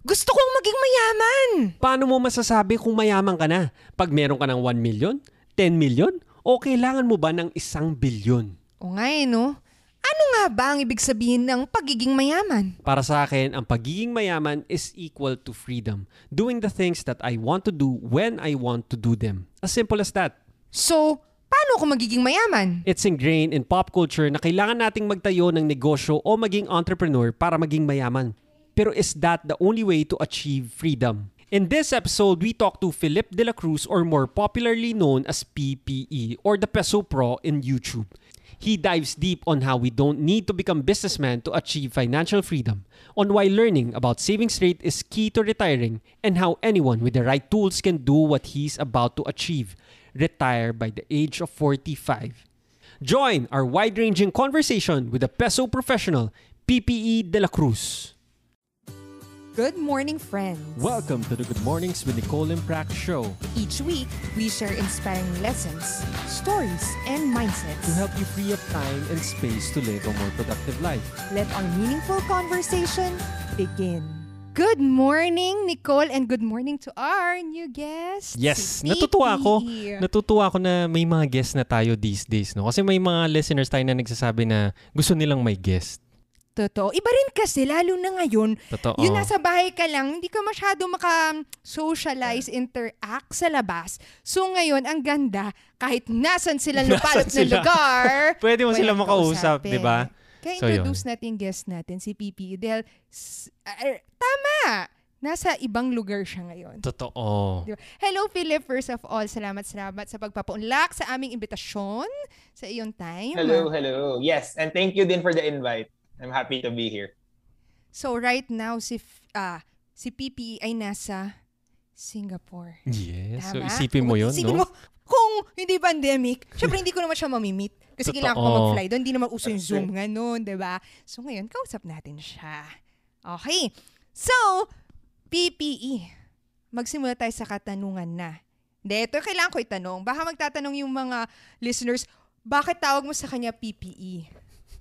Gusto kong maging mayaman. Paano mo masasabi kung mayaman ka na? Pag meron ka ng 1 million, 10 million, o kailangan mo ba ng isang bilyon? O nga eh, no? Ano nga ba ang ibig sabihin ng pagiging mayaman? Para sa akin, ang pagiging mayaman is equal to freedom. Doing the things that I want to do when I want to do them. As simple as that. So, paano ako magiging mayaman? It's ingrained in pop culture na kailangan nating magtayo ng negosyo o maging entrepreneur para maging mayaman. Pero is that the only way to achieve freedom? In this episode, we talk to Philip De La Cruz or more popularly known as PPE or the Peso Pro in YouTube. He dives deep on how we don't need to become businessmen to achieve financial freedom, on why learning about saving straight is key to retiring, and how anyone with the right tools can do what he's about to achieve retire by the age of 45. Join our wide ranging conversation with the peso professional, PPE De La Cruz. Good morning, friends. Welcome to the Good Mornings with Nicole and Prac show Each week, we share inspiring lessons, stories, and mindsets. to help you free up time and space to live a more productive life. Let our meaningful conversation begin. Good morning, Nicole, and good morning to our new guest. Yes, si natutuwa ako. Natutuwa ako na may mga guest na tayo these days, no? Kasi may mga listeners tayo na nagsasabi na gusto nilang may guest. Totoo. Iba rin kasi, lalo na ngayon, Totoo. Yung nasa bahay ka lang, hindi ka masyado maka-socialize, interact sa labas. So ngayon, ang ganda, kahit nasan sila lupalot na lugar, Pwede mo sila makausap, di ba? Kaya So, introduce natin yung guest natin, si Pipi. Dahil, s- ah, tama! Nasa ibang lugar siya ngayon. Totoo. Di ba? Hello, Philip. First of all, salamat, salamat sa pagpapaunlak sa aming imbitasyon sa iyong time. Hello, hello. Yes, and thank you din for the invite. I'm happy to be here. So right now, si, F- ah, si Pipi ay nasa Singapore. Yes. So Tama? isipin mo isipin no? mo, kung hindi pandemic, syempre hindi ko naman siya mamimit. Kasi kailangan ko Totoo. mag-fly doon. Hindi naman uso yung Zoom nga noon, di ba? So ngayon, kausap natin siya. Okay. So, PPE. Magsimula tayo sa katanungan na. Hindi, ito kailangan ko itanong. Baka magtatanong yung mga listeners, bakit tawag mo sa kanya PPE?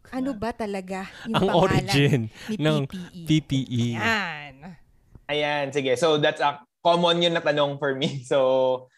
Ano ba talaga yung Ang pangalan origin ni ng PPE? PPE. Yan. Ayan, sige. So that's a common yun na tanong for me. So,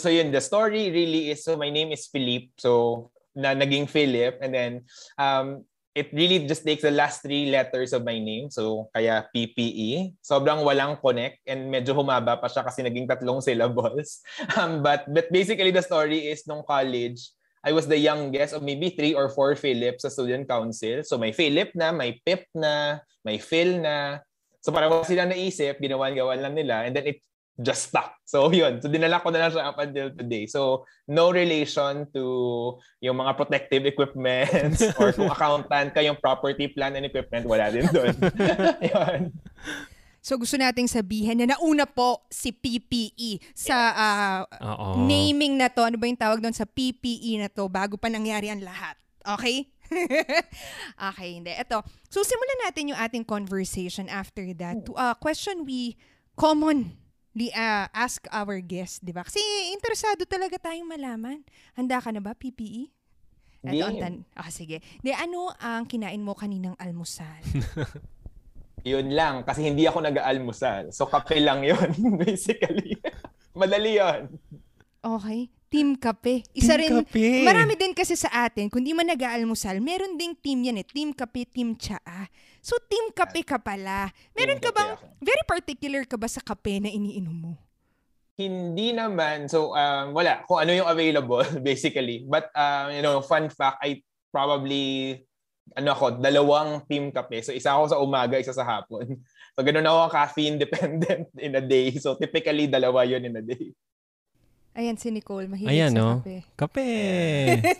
so yun, the story really is, so my name is Philippe. So, na naging Philip. And then, um, it really just takes the last three letters of my name. So, kaya PPE. Sobrang walang connect and medyo humaba pa siya kasi naging tatlong syllables. Um, but, but basically, the story is nung college, I was the youngest of maybe three or four Philips sa student council. So, may Philip na, may Pip na, may Phil na. So parang wala silang naisip, ginawan-gawan lang nila, and then it just stuck. So yun, so dinala ko na lang siya up until today. So no relation to yung mga protective equipment or kung accountant ka, yung property plan and equipment, wala din doon. yun. So gusto nating sabihin na nauna po si PPE sa Oo. naming na to. Ano ba yung tawag doon sa PPE na to bago pa nangyari ang lahat? Okay? okay, hindi. Ito. So simulan natin yung ating conversation after that to a question we commonly ah, ask our guests, di ba? Kasi interesado talaga tayong malaman. Handa ka na ba, PPE? Ito ang Game. tan- Ah, sige. Di, ano ang kinain mo kaninang almusal? Yun lang, kasi hindi ako nag-aalmusal. So kape lang yun, basically. Madali yun. Okay. Team Kape. Isa Team rin, Kape. marami din kasi sa atin, kung di man nag-aalmusal, meron ding team yan eh. Team Kape, Team Tsaa. So, Team Kape ka pala. Meron Team ka bang, ako. very particular ka ba sa kape na iniinom mo? Hindi naman. So, um, wala. Kung ano yung available, basically. But, um, you know, fun fact, I probably, ano ako, dalawang team kape. So, isa ako sa umaga, isa sa hapon. So, ganun ako caffeine dependent in a day. So, typically, dalawa yun in a day. Ayan si Nicole, mahilig Ayan, sa no? kape. Kape.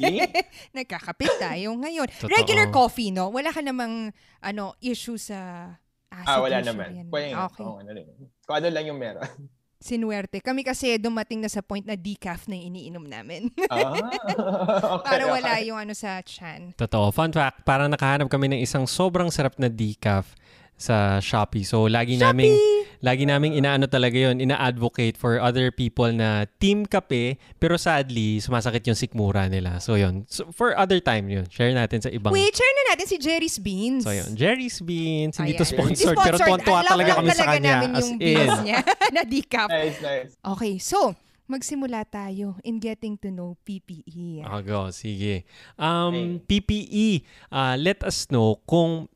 Nagkakape tayo ngayon. Totoo. Regular coffee, no? Wala ka namang ano, issue sa acid ah, wala usually, naman. ano? Pwede nga. Okay. Oo, ano rin. Kung ano lang yung meron. Sinuwerte. Kami kasi dumating na sa point na decaf na yung iniinom namin. ah, okay, Para wala okay. yung ano sa chan. Totoo. Fun fact, parang nakahanap kami ng isang sobrang sarap na decaf sa Shopee. So lagi Shopee! naming lagi naming inaano talaga 'yon, ina-advocate for other people na team kape pero sadly sumasakit yung sikmura nila. So 'yon. So, for other time 'yun. Share natin sa ibang Wait, share na natin si Jerry's Beans. So 'yun. Jerry's Beans, hindi to Ayan. sponsored, Hindi pero Alam talaga kami sa talaga kanya namin as in. niya na decaf. Nice, nice. Okay, so magsimula tayo in getting to know PPE. Go, sige. Um. PPE, uh, let us know kung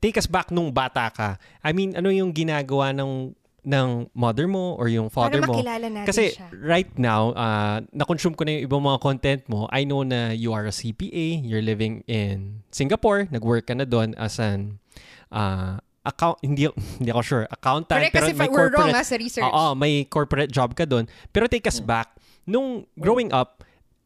take us back nung bata ka. I mean, ano yung ginagawa ng ng mother mo or yung Para father mo? makilala natin Kasi siya. right now, uh, na-consume ko na yung ibang mga content mo. I know na you are a CPA, you're living in Singapore, nag-work ka na doon as an uh, account, hindi, hindi ako sure, accountant. Correct, kasi may we're wrong corporate- ha, sa research. Oo, may corporate job ka doon. Pero take us back, nung growing up,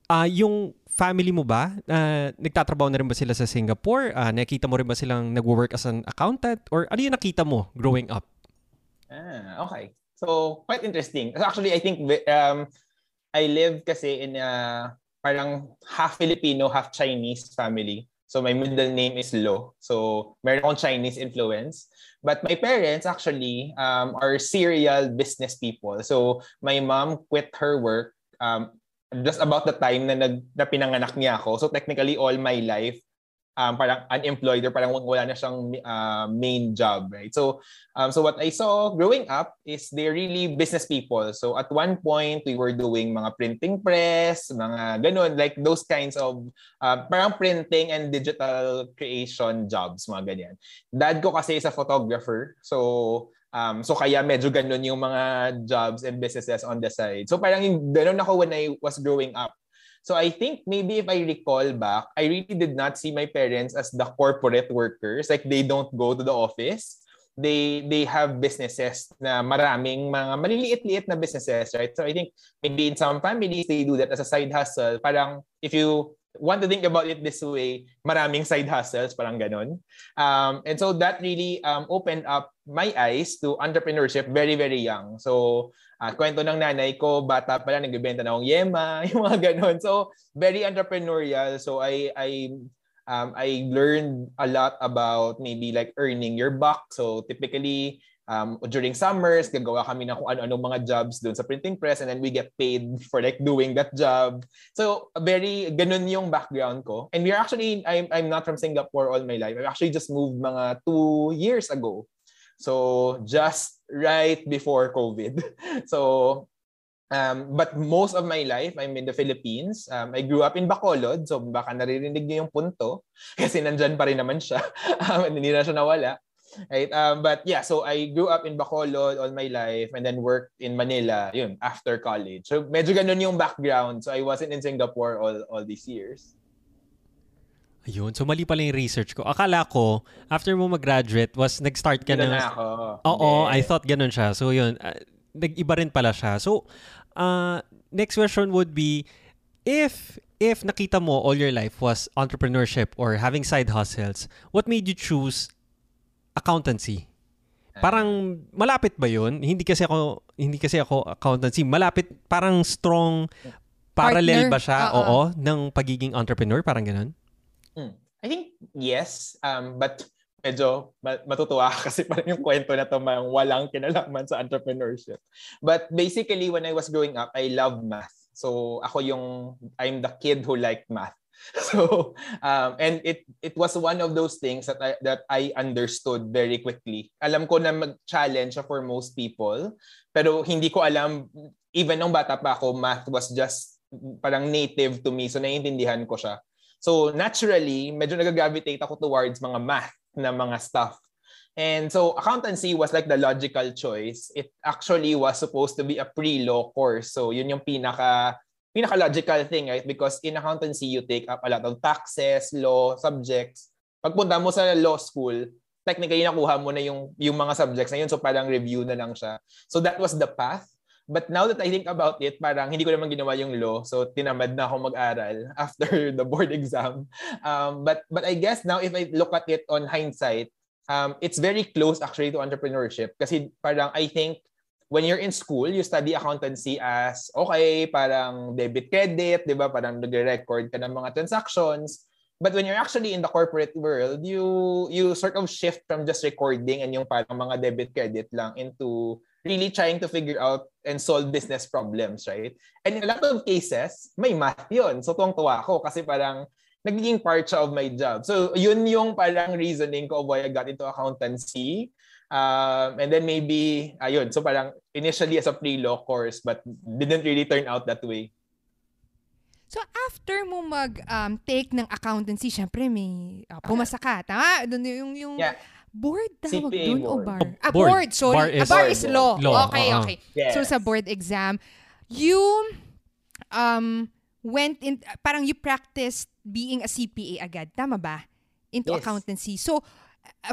ah yung family mo ba, ah, nagtatrabaho na rin ba sila sa Singapore? Ah, nakita mo rin ba silang nagwo-work as an accountant? Or ano yung nakita mo growing up? Ah, okay. So, quite interesting. Actually, I think um, I live kasi in a parang half Filipino, half Chinese family. So my middle name is Lo. So meron akong Chinese influence. But my parents actually um, are serial business people. So my mom quit her work um, just about the time na, nag, na pinanganak niya ako. So technically all my life, um, parang unemployed or parang wala na siyang uh, main job, right? So, um, so what I saw growing up is they're really business people. So at one point, we were doing mga printing press, mga ganun, like those kinds of uh, parang printing and digital creation jobs, mga ganyan. Dad ko kasi is a photographer. So, um, so kaya medyo ganun yung mga jobs and businesses on the side. So parang yung ganun ako when I was growing up. So I think maybe if I recall back, I really did not see my parents as the corporate workers. Like they don't go to the office. They they have businesses na maraming mga maliliit-liit na businesses, right? So I think maybe in some families they do that as a side hustle. Parang if you want to think about it this way, maraming side hustles, parang ganun. Um, and so that really um, opened up my eyes to entrepreneurship very, very young. So uh, kwento ng nanay ko, bata pa lang, nagbebenta na akong yema, yung mga ganun. So, very entrepreneurial. So, I, I, um, I learned a lot about maybe like earning your buck. So, typically, um, during summers, gagawa kami ng kung ano-ano mga jobs doon sa printing press and then we get paid for like doing that job. So, very, ganun yung background ko. And we're actually, I'm, I'm not from Singapore all my life. I actually just moved mga two years ago. So just right before COVID. So um, but most of my life I'm in the Philippines. Um, I grew up in Bacolod. So baka naririnig niyo yung punto kasi nandyan pa rin naman siya. um, hindi na siya nawala. Right? Um, but yeah, so I grew up in Bacolod all my life and then worked in Manila yun, after college. So medyo ganun yung background. So I wasn't in Singapore all, all these years. Ayun. So, mali pala yung research ko. Akala ko, after mo mag-graduate, was nag-start ka Ganun na. na ako. Oo, I Hindi. thought ganun siya. So, yun. Uh, nag-iba rin pala siya. So, uh, next question would be, if if nakita mo all your life was entrepreneurship or having side hustles, what made you choose accountancy? Parang malapit ba 'yun? Hindi kasi ako hindi kasi ako accountancy. Malapit parang strong parallel Partner. ba siya? Oo. Oo, ng pagiging entrepreneur, parang ganun. Hmm. I think yes, um, but medyo ma- matutuwa ka kasi parang yung kwento na to mang walang kinalaman sa entrepreneurship. But basically, when I was growing up, I love math. So ako yung, I'm the kid who liked math. So, um, and it it was one of those things that I, that I understood very quickly. Alam ko na mag-challenge for most people, pero hindi ko alam, even nung bata pa ako, math was just parang native to me. So, naiintindihan ko siya. So naturally, medyo nag-gravitate ako towards mga math na mga stuff. And so accountancy was like the logical choice. It actually was supposed to be a pre-law course. So yun yung pinaka pinaka-logical thing, right? Because in accountancy, you take up a lot of taxes, law, subjects. Pagpunta mo sa law school, technically nakuha mo na yung, yung mga subjects na yun. So parang review na lang siya. So that was the path. But now that I think about it, parang hindi ko naman ginawa yung law. So tinamad na ako mag-aral after the board exam. Um, but but I guess now if I look at it on hindsight, um, it's very close actually to entrepreneurship. Kasi parang I think when you're in school, you study accountancy as, okay, parang debit credit, di ba? Parang nagre-record ka ng mga transactions. But when you're actually in the corporate world, you you sort of shift from just recording and yung parang mga debit credit lang into really trying to figure out and solve business problems, right? And in a lot of cases, may math yun. So tuwang-tuwa ako kasi parang nagiging part siya of my job. So yun yung parang reasoning ko why I got into accountancy. Um, and then maybe, ayun, so parang initially as a pre-law course but didn't really turn out that way. So after mo mag um, take ng accountancy, syempre may uh, pumasa ka. Tama? Doon yung yung Yeah. board tawag CPA doon o board. bar? Ah, Board. board. Sorry. Bar Ah, is- bar is law. Law, Okay, oo. okay. Yes. So sa board exam, you um went in parang you practiced being a CPA agad. Tama ba? Into Yes. accountancy. So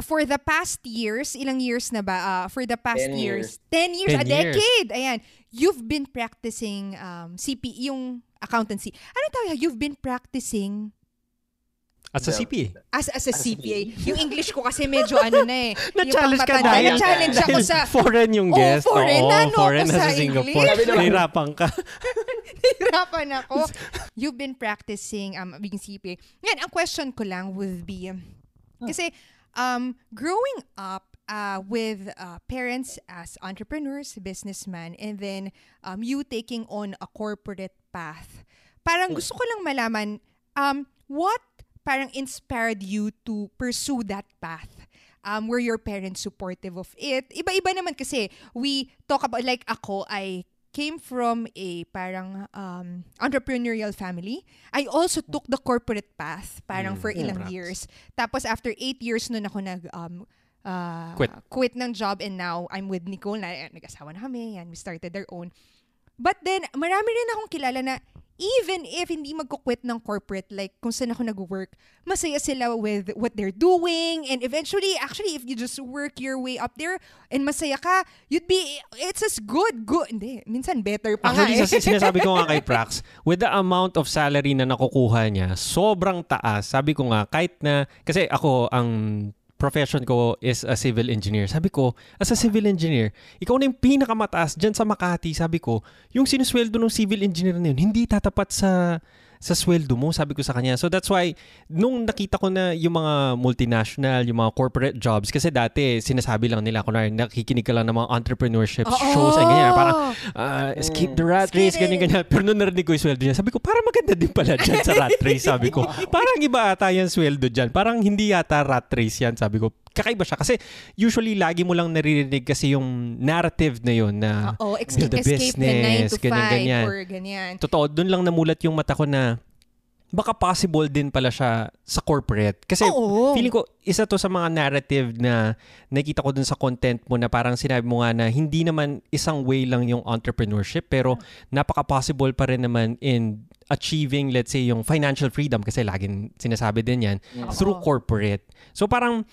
for the past years, ilang years na ba? Uh, for the past 10 years, 10 years, a 10 years. decade. Ayan. You've been practicing um, CPA, yung accountancy. Ano tawag? You've been practicing sa The- CPA. as, as a As a CPA. yung English ko kasi medyo ano na eh. Na-challenge ka dahil, Na-challenge ako sa... foreign yung Oo, guest. foreign. Oo, Nano foreign ako na sa Singapore. Nahirapan ka. Nahirapan ako. You've been practicing um, being CPA. Yan, ang question ko lang would be, um, kasi um, growing up uh, with uh, parents as entrepreneurs, businessmen, and then um, you taking on a corporate path, parang gusto ko lang malaman, um, what parang inspired you to pursue that path? Um, were your parents supportive of it? Iba-iba naman kasi we talk about, like ako, I came from a parang um, entrepreneurial family. I also took the corporate path parang Mm, for ilang congrats. years. Tapos after eight years nun ako nag um, uh, Quit. quit ng job and now I'm with Nicole na eh, nag-asawa na kami and we started our own. But then, marami rin akong kilala na even if hindi magkukwit ng corporate, like kung saan ako nag-work, masaya sila with what they're doing. And eventually, actually, if you just work your way up there and masaya ka, you'd be, it's as good, good. Hindi, minsan better pa Actually, nga eh. sa sinasabi ko nga kay Prax, with the amount of salary na nakukuha niya, sobrang taas. Sabi ko nga, kahit na, kasi ako, ang profession ko is a civil engineer. Sabi ko, as a civil engineer, ikaw na yung pinakamataas dyan sa Makati. Sabi ko, yung sinusweldo ng civil engineer na yun, hindi tatapat sa sa sweldo mo, sabi ko sa kanya. So that's why, nung nakita ko na yung mga multinational, yung mga corporate jobs, kasi dati, sinasabi lang nila, kunwari, nakikinig ka lang ng mga entrepreneurship Oo. shows, and ganyan, parang, ah, escape the rat race, Escape ganyan, ganyan. Pero nung narinig ko yung sweldo niya, sabi ko, parang maganda din pala dyan sa rat race, sabi ko. Parang iba ata yung sweldo dyan. Parang hindi yata rat race yan, sabi ko. Kakaiba siya. Kasi usually, lagi mo lang naririnig kasi yung narrative na yun na Oo, escape, build a escape the 9 to 5 business, ganyan, ganyan. or ganyan. totoo, doon lang namulat yung mata ko na baka possible din pala siya sa corporate. Kasi Oo. feeling ko, isa to sa mga narrative na nakita ko dun sa content mo na parang sinabi mo nga na hindi naman isang way lang yung entrepreneurship pero napaka-possible pa rin naman in achieving, let's say, yung financial freedom kasi laging sinasabi din yan, through Oo. corporate. So parang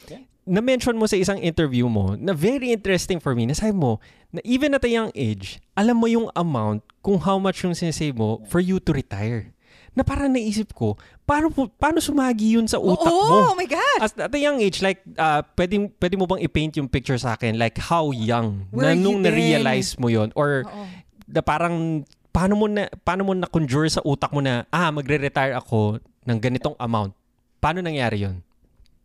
na-mention mo sa isang interview mo na very interesting for me, nasabi mo na even at a young age, alam mo yung amount kung how much yung sinesave mo for you to retire. Na parang naisip ko, paano, po- paano sumagi yun sa utak Oo, mo? oh my God. As, at a young age, like, uh, pwede, pwede mo bang i-paint yung picture sa akin? Like, how young? Were na nung then? na-realize mo yon Or, na parang, paano mo na, paano mo na-conjure sa utak mo na, ah, magre-retire ako ng ganitong amount? Paano nangyari yon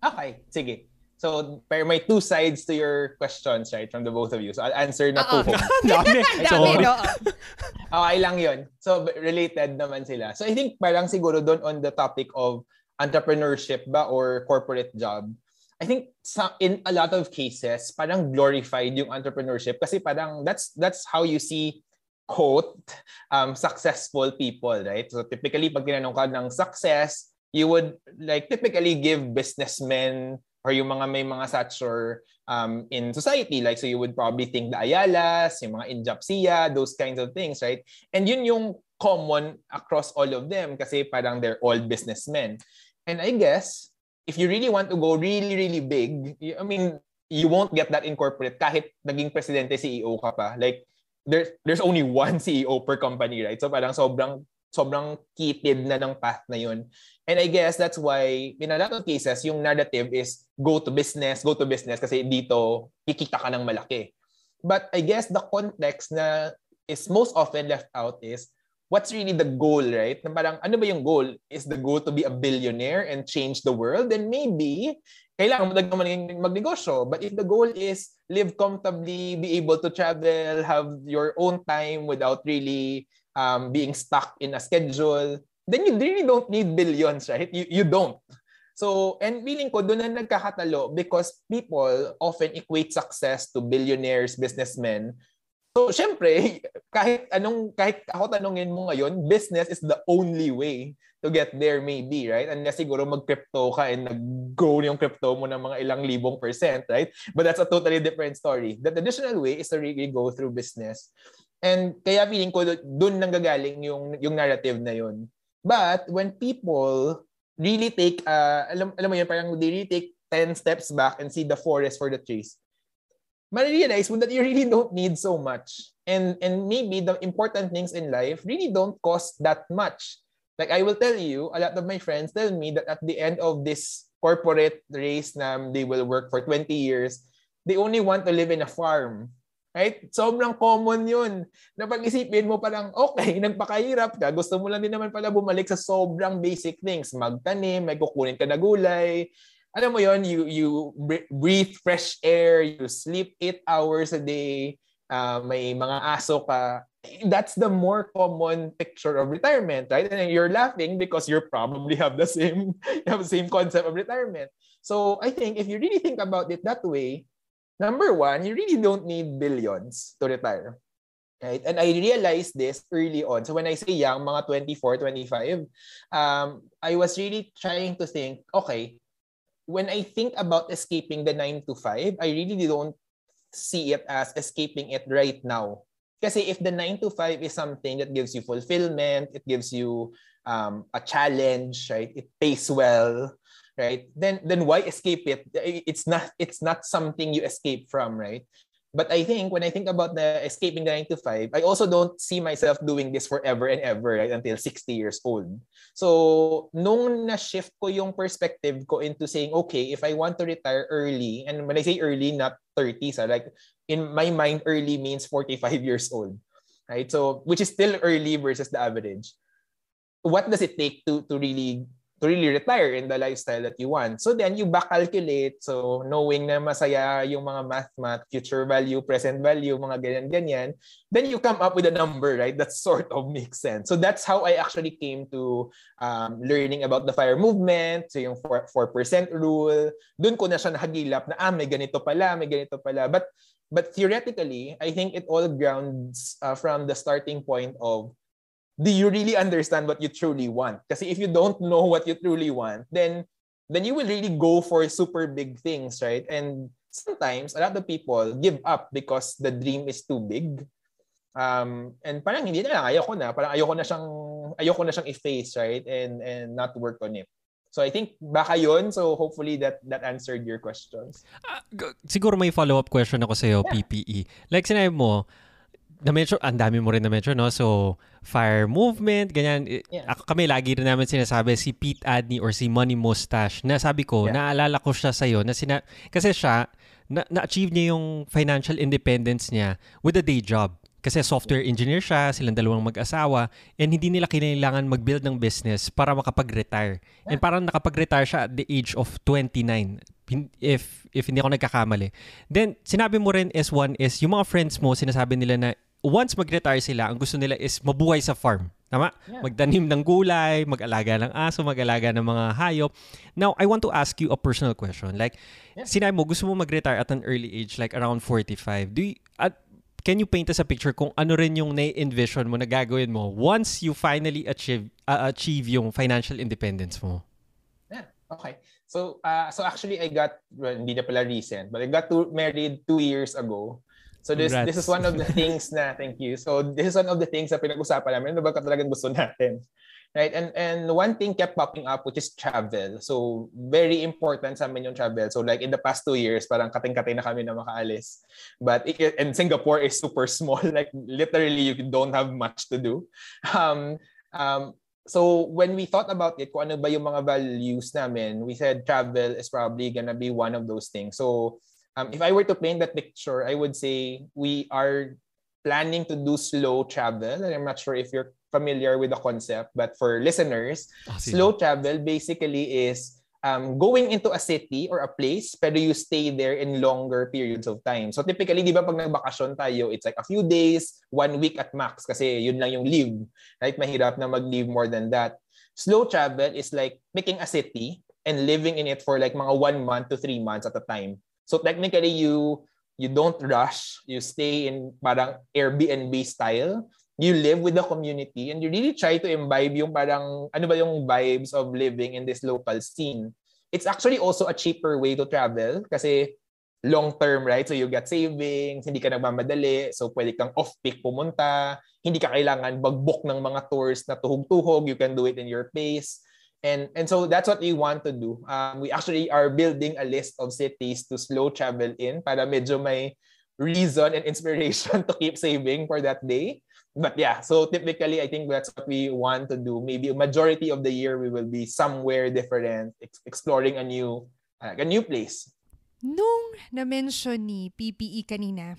Okay, sige. So, pero may two sides to your questions, right, from the both of you. So, I'll answer na two. Dami. Dami, Sorry. no? Okay lang yun. So, related naman sila. So, I think parang siguro doon on the topic of entrepreneurship ba or corporate job, I think sa, in a lot of cases, parang glorified yung entrepreneurship kasi parang that's that's how you see quote um, successful people, right? So typically pag tinanong ka ng success, you would like typically give businessmen or yung mga may mga stature um, in society. Like, so you would probably think the Ayalas, yung mga Injapsia, those kinds of things, right? And yun yung common across all of them kasi parang they're all businessmen. And I guess, if you really want to go really, really big, I mean, you won't get that in corporate kahit naging presidente, CEO ka pa. Like, there's, there's only one CEO per company, right? So parang sobrang sobrang kitid na ng path na yun. And I guess that's why in a lot of cases, yung narrative is go to business, go to business kasi dito kikita ka ng malaki. But I guess the context na is most often left out is what's really the goal, right? Na parang, ano ba yung goal? Is the goal to be a billionaire and change the world? Then maybe, kailangan mo talaga magnegosyo. But if the goal is live comfortably, be able to travel, have your own time without really um, being stuck in a schedule, then you really don't need billions, right? You, you don't. So, and feeling ko doon na nagkakatalo because people often equate success to billionaires, businessmen, So, syempre, kahit anong kahit ako tanungin mo ngayon, business is the only way to get there maybe, right? Unless siguro mag-crypto ka and nag-grow yung crypto mo ng mga ilang libong percent, right? But that's a totally different story. The traditional way is to really go through business. And kaya feeling ko doon nang gagaling yung yung narrative na yun. But when people really take uh, alam alam mo yun parang they really take 10 steps back and see the forest for the trees ma-realize mo that you really don't need so much. And and maybe the important things in life really don't cost that much. Like I will tell you, a lot of my friends tell me that at the end of this corporate race na they will work for 20 years, they only want to live in a farm. Right? Sobrang common yun. Na pag-isipin mo parang, okay, nagpakahirap ka, gusto mo lang din naman pala bumalik sa sobrang basic things. Magtanim, may kukunin ka na gulay, alam mo yon you you breathe fresh air, you sleep 8 hours a day, uh, may mga aso ka. That's the more common picture of retirement, right? And you're laughing because you probably have the same have the same concept of retirement. So I think if you really think about it that way, number one, you really don't need billions to retire. Right? And I realized this early on. So when I say young, mga 24, 25, um, I was really trying to think, okay, when I think about escaping the 9 to 5, I really don't see it as escaping it right now. Kasi if the 9 to 5 is something that gives you fulfillment, it gives you um, a challenge, right? It pays well, right? Then then why escape it? It's not it's not something you escape from, right? But I think when I think about the escaping the 9 to 5, I also don't see myself doing this forever and ever right, until 60 years old. So, nung na-shift ko yung perspective ko into saying, okay, if I want to retire early, and when I say early, not 30s, ah, like in my mind, early means 45 years old. Right? So, which is still early versus the average. What does it take to to really to really retire in the lifestyle that you want. So then you back calculate. So knowing na masaya yung mga math math, future value, present value, mga ganyan-ganyan, then you come up with a number, right? That sort of makes sense. So that's how I actually came to um, learning about the fire movement, so yung 4%, 4% rule. Doon ko na siya nahagilap na, ah, may ganito pala, may ganito pala. But but theoretically, I think it all grounds uh, from the starting point of do you really understand what you truly want? Kasi if you don't know what you truly want, then then you will really go for super big things, right? And sometimes a lot of people give up because the dream is too big. Um, and parang hindi na lang, ayoko na. Parang ayoko na siyang, ayoko na siyang i-face, right? And, and not work on it. So I think baka yun. So hopefully that that answered your questions. Uh, siguro may follow-up question ako sa iyo, yeah. PPE. Like sinabi mo, na-mention, ang dami mo rin na-mention, no? So, fire movement, ganyan. Yeah. Ako kami, lagi rin namin sinasabi si Pete Adney or si Money Mustache na sabi ko, yeah. naalala ko siya sa'yo na sina, kasi siya, na, na-achieve niya yung financial independence niya with a day job. Kasi software engineer siya, silang dalawang mag-asawa, and hindi nila kailangan mag-build ng business para makapag-retire. Yeah. And parang nakapag-retire siya at the age of 29 if if hindi ako nagkakamali. Then sinabi mo rin is one is yung mga friends mo sinasabi nila na once mag-retire sila, ang gusto nila is mabuhay sa farm. Tama? Yeah. Magdanim ng gulay, mag-alaga ng aso, mag-alaga ng mga hayop. Now, I want to ask you a personal question. Like, yeah. sinabi mo, gusto mo mag-retire at an early age, like around 45. Do you, at, can you paint us a picture kung ano rin yung na-envision mo na gagawin mo once you finally achieve uh, achieve yung financial independence mo? Yeah, okay. So, uh, so actually, I got, well, hindi na pala recent, but I got to, married two years ago. So this Congrats. this is one of the things na thank you. So this is one of the things na pinag-usapan namin. Ano ba talagang gusto natin? Right? And and one thing kept popping up which is travel. So very important sa amin yung travel. So like in the past two years, parang kating-kating na kami na makaalis. But and Singapore is super small. Like literally you don't have much to do. Um, um, so when we thought about it, kung ano ba yung mga values namin, we said travel is probably gonna be one of those things. So um, if I were to paint that picture, I would say we are planning to do slow travel. And I'm not sure if you're familiar with the concept, but for listeners, sige. slow travel basically is um, going into a city or a place, pero you stay there in longer periods of time. So typically, di ba pag nagbakasyon tayo, it's like a few days, one week at max, kasi yun lang yung leave. Right? Mahirap na mag-leave more than that. Slow travel is like picking a city and living in it for like mga one month to three months at a time. So technically, you you don't rush. You stay in parang Airbnb style. You live with the community and you really try to imbibe yung parang ano ba yung vibes of living in this local scene. It's actually also a cheaper way to travel kasi long term, right? So you get savings, hindi ka nagmamadali, so pwede kang off-peak pumunta, hindi ka kailangan mag-book ng mga tours na tuhog-tuhog, you can do it in your pace. And and so that's what we want to do. Um, we actually are building a list of cities to slow travel in para medyo may reason and inspiration to keep saving for that day. But yeah, so typically I think that's what we want to do. Maybe a majority of the year we will be somewhere different, ex- exploring a new uh, a new place. Nung na-mention ni PPE kanina,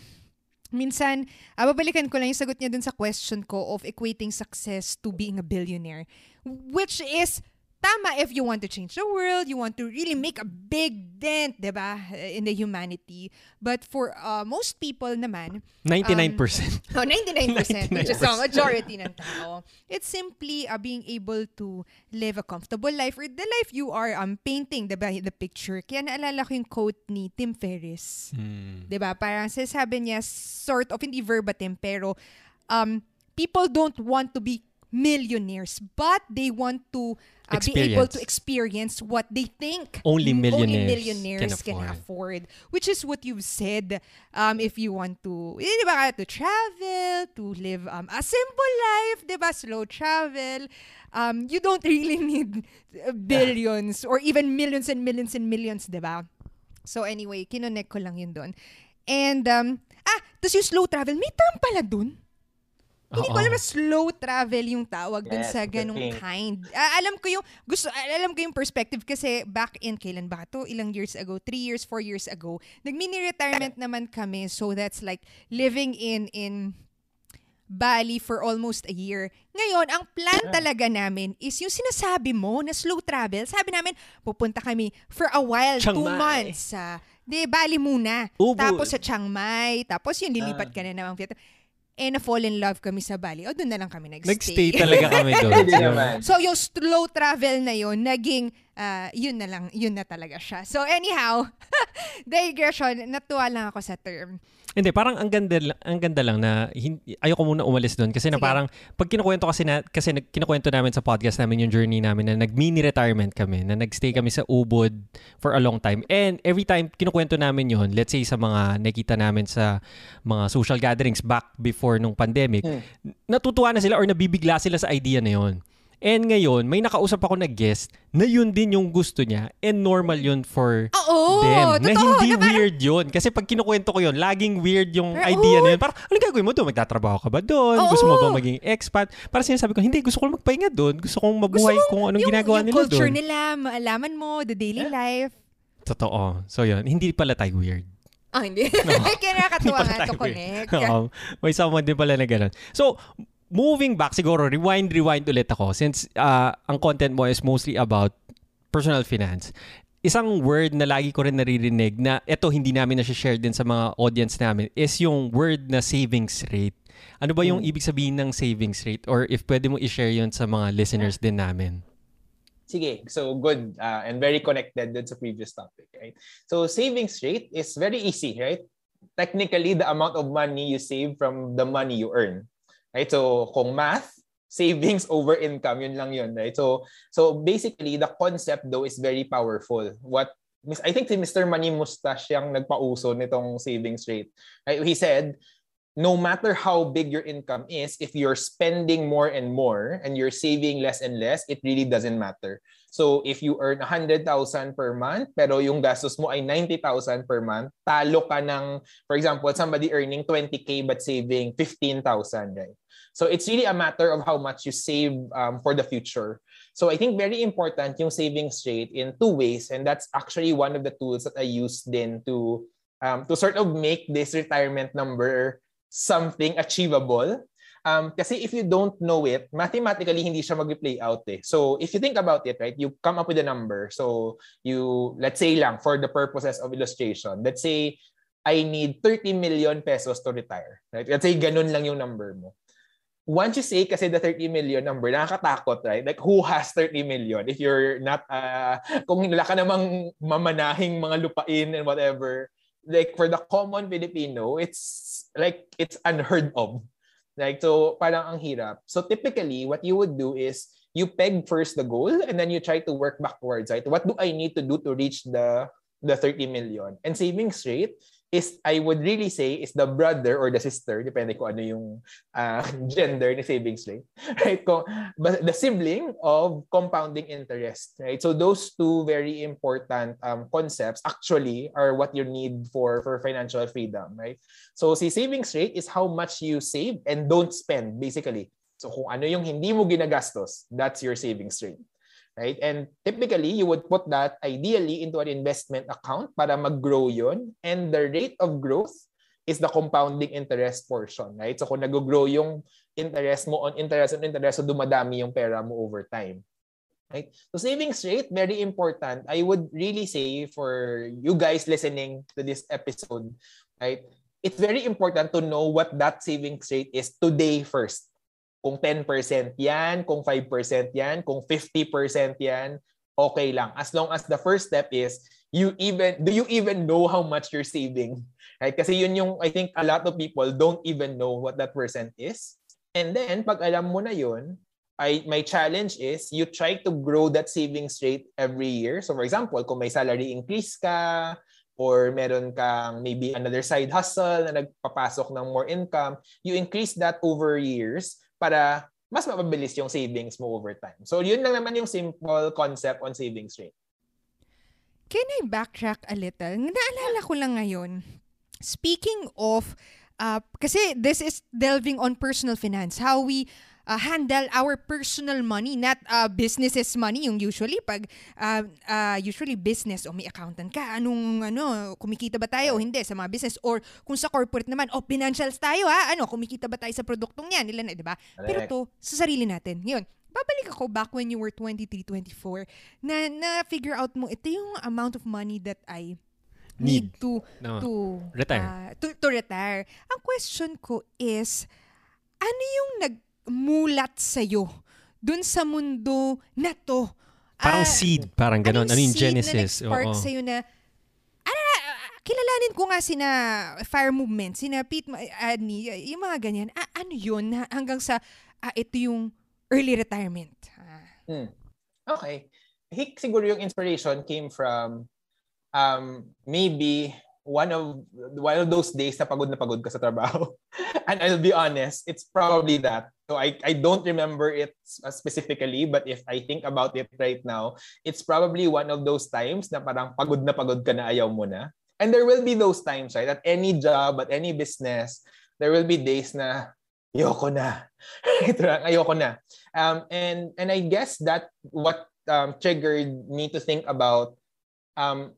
minsan, ah, babalikan ko lang yung sagot niya dun sa question ko of equating success to being a billionaire. Which is, tama if you want to change the world, you want to really make a big dent, di ba, in the humanity. But for uh, most people naman, 99%. Oh, 99%, which is the 99%. majority ng tao. It's simply uh, being able to live a comfortable life or the life you are um, painting, diba, the picture. Kaya naalala ko yung quote ni Tim Ferriss. Hmm. Diba? Parang sinasabi niya, sort of, hindi verbatim, pero um, people don't want to be millionaires, but they want to uh, be able to experience what they think Only millionaires millionaires can can, afford. afford. Which is what you've said. Um, if you want to, eh, di ba, to travel, to live um, a simple life, di ba, slow travel, um, you don't really need uh, billions or even millions and millions and millions, di ba? So anyway, kinonek ko lang yun doon. And, um, ah, tapos yung slow travel, may term pala dun. Hindi ko alam na slow travel yung tawag dun Yes, sa thing. kind. Ah, alam ko yung, gusto, ah, alam ko yung perspective kasi back in, kailan ba to? Ilang years ago? Three years, four years ago. Nag-mini retirement naman kami. So that's like living in, in Bali for almost a year. Ngayon, ang plan talaga namin is yung sinasabi mo na slow travel. Sabi namin, pupunta kami for a while, Chiang two Mai. months. sa de, Bali muna. Ubud. Tapos sa Chiang Mai. Tapos yun, lilipat ka na naman. Vietnam. Eh, na-fall in love kami sa Bali. O, doon na lang kami nagstay. Nagstay talaga kami doon. So, yung slow travel na yun, naging, ah, yun na lang, yun na talaga siya. So, anyhow, digression, natuwa lang ako sa term. Hindi, parang ang ganda, lang- ang ganda lang na hin- ayoko muna umalis doon kasi na Sige. parang pag kinukwento kasi na kasi nag, kinukwento namin sa podcast namin yung journey namin na nag-mini retirement kami, na nagstay kami sa Ubud for a long time. And every time kinukwento namin yun, let's say sa mga nakita namin sa mga social gatherings back before nung pandemic, Hmm. natutuwa na sila or nabibigla sila sa idea na yun. And ngayon, may nakausap ako na guest na yun din yung gusto niya and normal yun for Oo, them. na totoo. hindi na parang- weird yun. Kasi pag kinukwento ko yun, laging weird yung Pero, idea na yun. Parang, ano gagawin mo doon? Magtatrabaho ka ba doon? Oo. Gusto mo ba maging expat? Para sinasabi ko, hindi, gusto ko magpahinga doon. Gusto kong mabuhay Gusto kung anong yung, ginagawa yung nila culture doon. nila, maalaman mo, the daily life. Totoo. So yun, hindi pala tayo weird. Ah, hindi. Kaya nakakatuwa nga to connect. Oo. may someone din pala na ganun. So, moving back, siguro, rewind, rewind ulit ako. Since uh, ang content mo is mostly about personal finance. Isang word na lagi ko rin naririnig na ito hindi namin na-share din sa mga audience namin is yung word na savings rate. Ano ba yung ibig sabihin ng savings rate? Or if pwede mo i-share yun sa mga listeners din namin. Sige, so good uh, and very connected dun sa previous topic, right? So savings rate is very easy, right? Technically, the amount of money you save from the money you earn, right? So kung math, savings over income, yun lang yun, right? So so basically, the concept though is very powerful. What I think si Mr. Money Mustache yung nagpauso nitong savings rate. Right? He said, no matter how big your income is, if you're spending more and more and you're saving less and less, it really doesn't matter. So if you earn 100,000 per month, pero yung gastos mo ay 90,000 per month, talo ka ng, for example, somebody earning 20K but saving 15,000, right? So it's really a matter of how much you save um, for the future. So I think very important yung savings rate in two ways, and that's actually one of the tools that I use then to um, to sort of make this retirement number something achievable. Um, kasi if you don't know it, mathematically hindi siya mag-play out eh. So if you think about it, right, you come up with a number. So you, let's say lang, for the purposes of illustration, let's say I need 30 million pesos to retire. Right? Let's say ganun lang yung number mo. Once you say kasi the 30 million number, nakakatakot, right? Like who has 30 million? If you're not, uh, kung wala ka namang mamanahing mga lupain and whatever, like for the common Filipino, it's like it's unheard of. Like so parang ang hirap. So typically what you would do is you peg first the goal and then you try to work backwards, right? What do I need to do to reach the the 30 million? And savings rate is I would really say is the brother or the sister, depende kung ano yung uh, gender ni savings rate, right? Kung, the sibling of compounding interest, right? So those two very important um, concepts actually are what you need for for financial freedom, right? So si savings rate is how much you save and don't spend basically. So kung ano yung hindi mo ginagastos, that's your savings rate right? And typically, you would put that ideally into an investment account para mag-grow yun. And the rate of growth is the compounding interest portion, right? So kung nag-grow yung interest mo on interest on interest, so dumadami yung pera mo over time. Right? So savings rate, very important. I would really say for you guys listening to this episode, right? It's very important to know what that savings rate is today first. Kung 10% yan, kung 5% yan, kung 50% yan, okay lang. As long as the first step is, you even, do you even know how much you're saving? Right? Kasi yun yung, I think a lot of people don't even know what that percent is. And then, pag alam mo na yun, I, my challenge is you try to grow that savings rate every year. So for example, kung may salary increase ka, or meron kang maybe another side hustle na nagpapasok ng more income, you increase that over years para mas mapabilis yung savings mo over time. So yun lang naman yung simple concept on savings rate. Can I backtrack a little? Naalala ko lang ngayon, speaking of, uh, kasi this is delving on personal finance, how we uh, handle our personal money, not uh, businesses money. Yung usually, pag uh, uh, usually business o may accountant ka, anong ano, kumikita ba tayo o hindi sa mga business? Or kung sa corporate naman, o oh, financials tayo ha, ano, kumikita ba tayo sa produktong yan? Nila na, di ba? Pero to, sa sarili natin. Yun, babalik ako back when you were 23, 24, na na-figure out mo, ito yung amount of money that I need, need to no. to retire. Uh, to, to retire. Ang question ko is, ano yung nag mulat sa'yo dun sa mundo na to. Parang uh, seed, parang ganon. Ano yung Genesis? Na nag-spark sa'yo na, ah, kilalanin ko nga sina Fire Movement, sina Pete Adney, yung mga ganyan. Ah, ano yun? Hanggang sa, ah, ito yung early retirement. Ah. Hmm. Okay. I think siguro yung inspiration came from um, maybe one of one of those days na pagod na pagod ka sa trabaho. and I'll be honest, it's probably that. So I, I don't remember it specifically, but if I think about it right now, it's probably one of those times na parang pagod na pagod ka na ayaw mo na. And there will be those times, right? At any job, at any business, there will be days na ayoko na. ayoko na. Um, and, and I guess that what um, triggered me to think about um,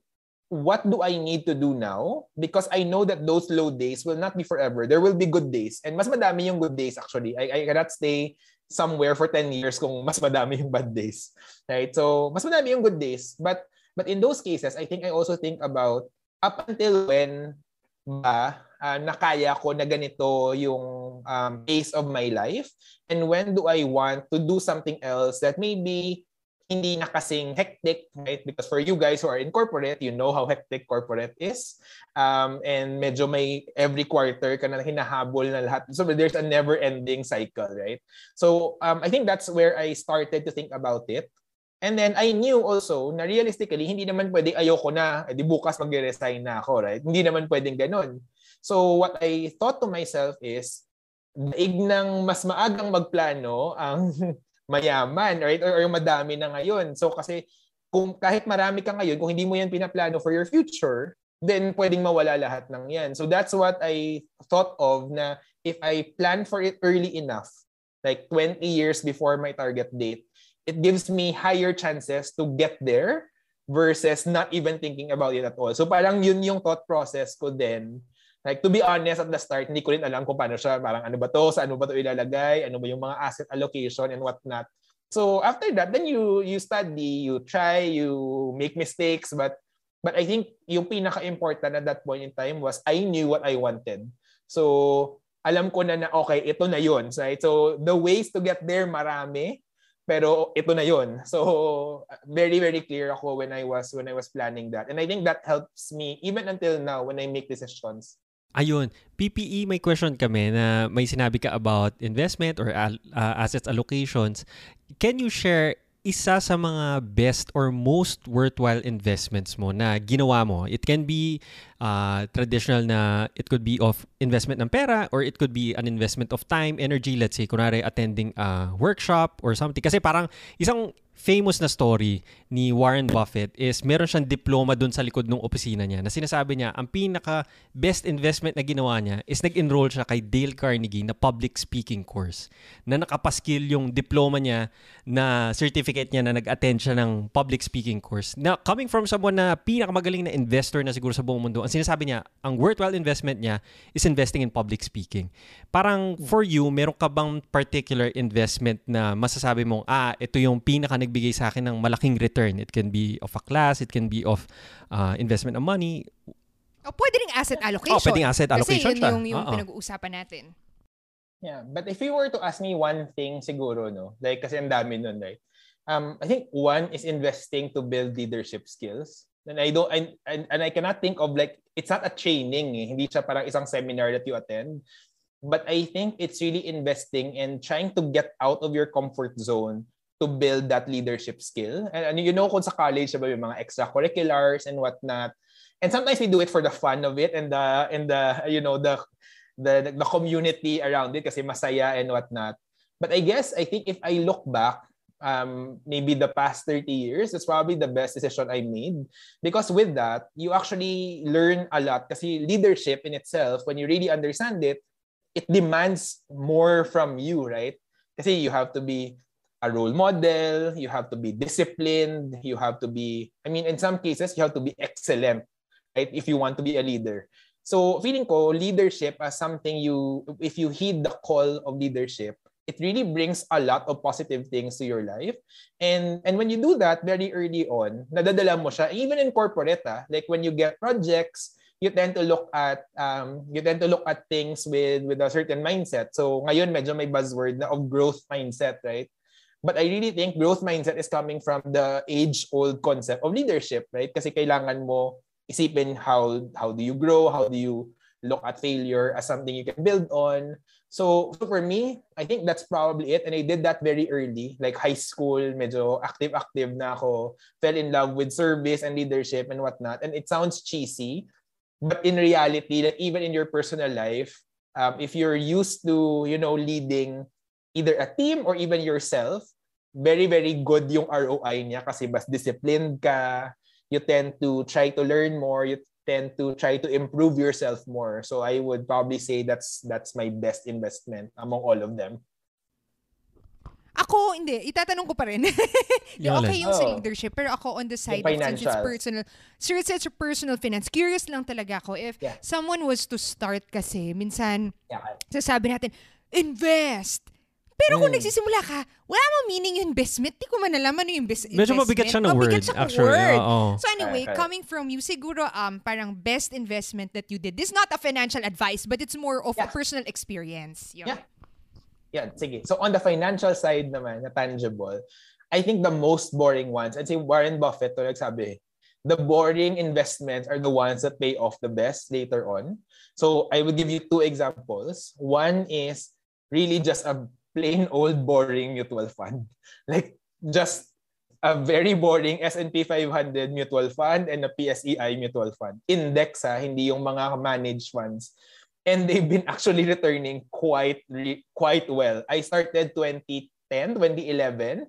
what do I need to do now? Because I know that those low days will not be forever. There will be good days. And mas madami yung good days actually. I, I cannot stay somewhere for 10 years kung mas madami yung bad days. Right? So, mas madami yung good days. But but in those cases, I think I also think about up until when ba uh, nakaya ko na ganito yung um, pace of my life and when do I want to do something else that maybe hindi na kasing hectic, right? Because for you guys who are in corporate, you know how hectic corporate is. Um, and medyo may every quarter ka na hinahabol na lahat. So there's a never-ending cycle, right? So um, I think that's where I started to think about it. And then I knew also na realistically, hindi naman pwedeng ayoko na, di bukas mag-resign na ako, right? Hindi naman pwedeng ganun. So what I thought to myself is, daig ng mas maagang magplano ang mayaman, right? Or, or madami na ngayon. So kasi kung kahit marami ka ngayon, kung hindi mo yan pinaplano for your future, then pwedeng mawala lahat ng yan. So that's what I thought of na if I plan for it early enough, like 20 years before my target date, it gives me higher chances to get there versus not even thinking about it at all. So parang yun yung thought process ko then Like, to be honest, at the start, hindi ko rin alam kung paano siya, parang ano ba to, saan mo ba to ilalagay, ano ba yung mga asset allocation and whatnot. So after that, then you you study, you try, you make mistakes, but but I think yung pinaka-important at that point in time was I knew what I wanted. So alam ko na na okay, ito na yun. Right? So the ways to get there marami, pero ito na yun. So very very clear ako when I was when I was planning that. And I think that helps me even until now when I make decisions. Ayun, PPE may question kami na may sinabi ka about investment or uh, assets allocations. Can you share isa sa mga best or most worthwhile investments mo na ginawa mo? It can be uh, traditional na it could be of investment ng pera or it could be an investment of time, energy, let's say, kunwari attending a workshop or something. Kasi parang isang famous na story ni Warren Buffett is meron siyang diploma doon sa likod ng opisina niya na sinasabi niya ang pinaka best investment na ginawa niya is nag-enroll siya kay Dale Carnegie na public speaking course na nakapaskil yung diploma niya na certificate niya na nag-attend siya ng public speaking course. Na coming from someone na pinakamagaling na investor na siguro sa buong mundo, ang sinasabi niya, ang worthwhile investment niya is investing in public speaking. Parang for you, meron ka bang particular investment na masasabi mong, ah, ito yung pinaka nagbigay sa akin ng malaking return. It can be of a class, it can be of uh, investment of money. O pwede ring asset allocation. Oh, pwedeng asset allocation Kasi yun siya. yung, yung pinag-uusapan natin. Yeah, but if you were to ask me one thing siguro, no? Like, kasi ang dami nun, right? Um, I think one is investing to build leadership skills. And I don't, I, and, and I cannot think of like, it's not a training, eh. Hindi siya parang isang seminar that you attend. But I think it's really investing and trying to get out of your comfort zone to build that leadership skill. And, and you know kung sa college, diba, yung mga extracurriculars and whatnot. And sometimes we do it for the fun of it and the, and the you know, the, the, the community around it kasi masaya and whatnot. But I guess, I think if I look back, um, maybe the past 30 years, it's probably the best decision I made. Because with that, you actually learn a lot. Kasi leadership in itself, when you really understand it, it demands more from you, right? Kasi you have to be a role model, you have to be disciplined, you have to be, I mean, in some cases, you have to be excellent, right? If you want to be a leader. So feeling ko, leadership as something you, if you heed the call of leadership, it really brings a lot of positive things to your life. And and when you do that very early on, nadadala mo siya, even in corporate, ah, like when you get projects, you tend to look at um, you tend to look at things with with a certain mindset. So ngayon medyo may buzzword na of growth mindset, right? But I really think growth mindset is coming from the age-old concept of leadership, right? Kasi kailangan mo isipin how how do you grow, how do you look at failure as something you can build on. So, so for me, I think that's probably it. And I did that very early, like high school, medyo active-active na ako, fell in love with service and leadership and whatnot. And it sounds cheesy, but in reality, like even in your personal life, um, if you're used to, you know, leading either a team or even yourself, very, very good yung ROI niya kasi mas disciplined ka, you tend to try to learn more, you tend to try to improve yourself more. So I would probably say that's that's my best investment among all of them. Ako, hindi. Itatanong ko pa rin. Di, Yung okay yung sa Oh. leadership, pero ako on the side of since it's personal, sir, since it's personal finance, curious lang talaga ako if Yeah. someone was to start kasi, minsan, Yeah. sasabi natin, invest! Pero kung Mm. nagsisimula ka, wala mo meaning yung investment. Di ko man alam ano yung invest- investment. Medyo mabigat siya ng Mabigat word, siya ng actually. word. Oo. So anyway, correct. coming from you, siguro um parang best investment that you did. This is not a financial advice, but it's more of a Yeah. personal experience. Yun. Yeah. Yeah, sige. So on the financial side naman, na tangible, I think the most boring ones, I'd say Warren Buffett to nagsabi, the boring investments are the ones that pay off the best later on. So I would give you two examples. One is really just a plain old boring mutual fund. Like just a very boring S&P 500 mutual fund and a PSEI mutual fund. Index ha, hindi yung mga managed funds and they've been actually returning quite quite well. I started 2010, 2011.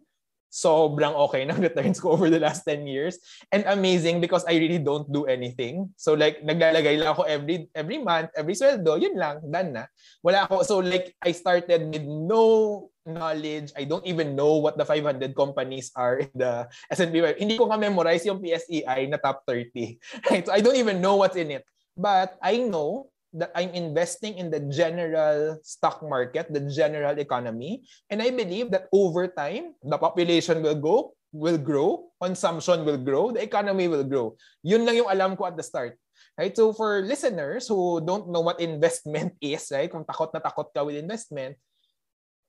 Sobrang okay ng returns ko over the last 10 years. And amazing because I really don't do anything. So like, naglalagay lang ako every every month, every sweldo, yun lang, done na. Wala ako. So like, I started with no knowledge. I don't even know what the 500 companies are in the S&P 500. Hindi ko nga memorize yung PSEI na top 30. Right? So I don't even know what's in it. But I know that I'm investing in the general stock market, the general economy, and I believe that over time the population will go will grow, consumption will grow, the economy will grow. Yun lang yung alam ko at the start. Right? So for listeners who don't know what investment is, right? Kung takot na takot ka with investment,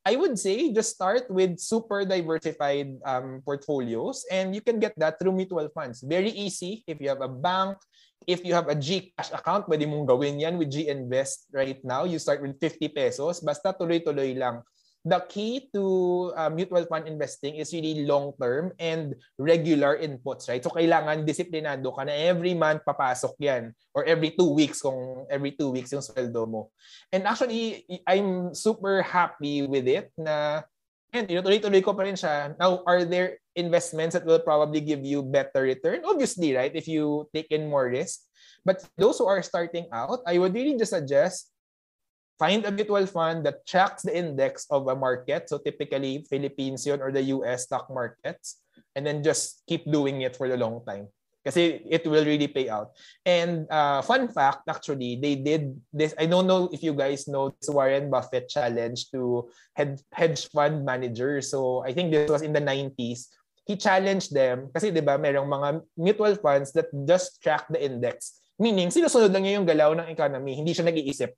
I would say just start with super diversified um, portfolios and you can get that through mutual funds. Very easy if you have a bank, if you have a GCash account, pwede mong gawin yan with GInvest right now. You start with 50 pesos. Basta tuloy-tuloy lang the key to uh, mutual fund investing is really long-term and regular inputs, right? So kailangan disiplinado ka na every month papasok yan or every two weeks kung every two weeks yung sweldo mo. And actually, I'm super happy with it na and tinutuloy-tuloy ko pa rin siya. Now, are there investments that will probably give you better return? Obviously, right? If you take in more risk. But those who are starting out, I would really just suggest find a mutual fund that tracks the index of a market. So typically Philippines or the US stock markets. And then just keep doing it for a long time. Kasi it will really pay out. And uh, fun fact, actually, they did this. I don't know if you guys know this Warren Buffett challenge to hedge fund managers. So I think this was in the 90s. He challenged them kasi 'di ba merong mga mutual funds that just track the index. Meaning, sinusunod lang niya yung galaw ng economy. Hindi siya nag-iisip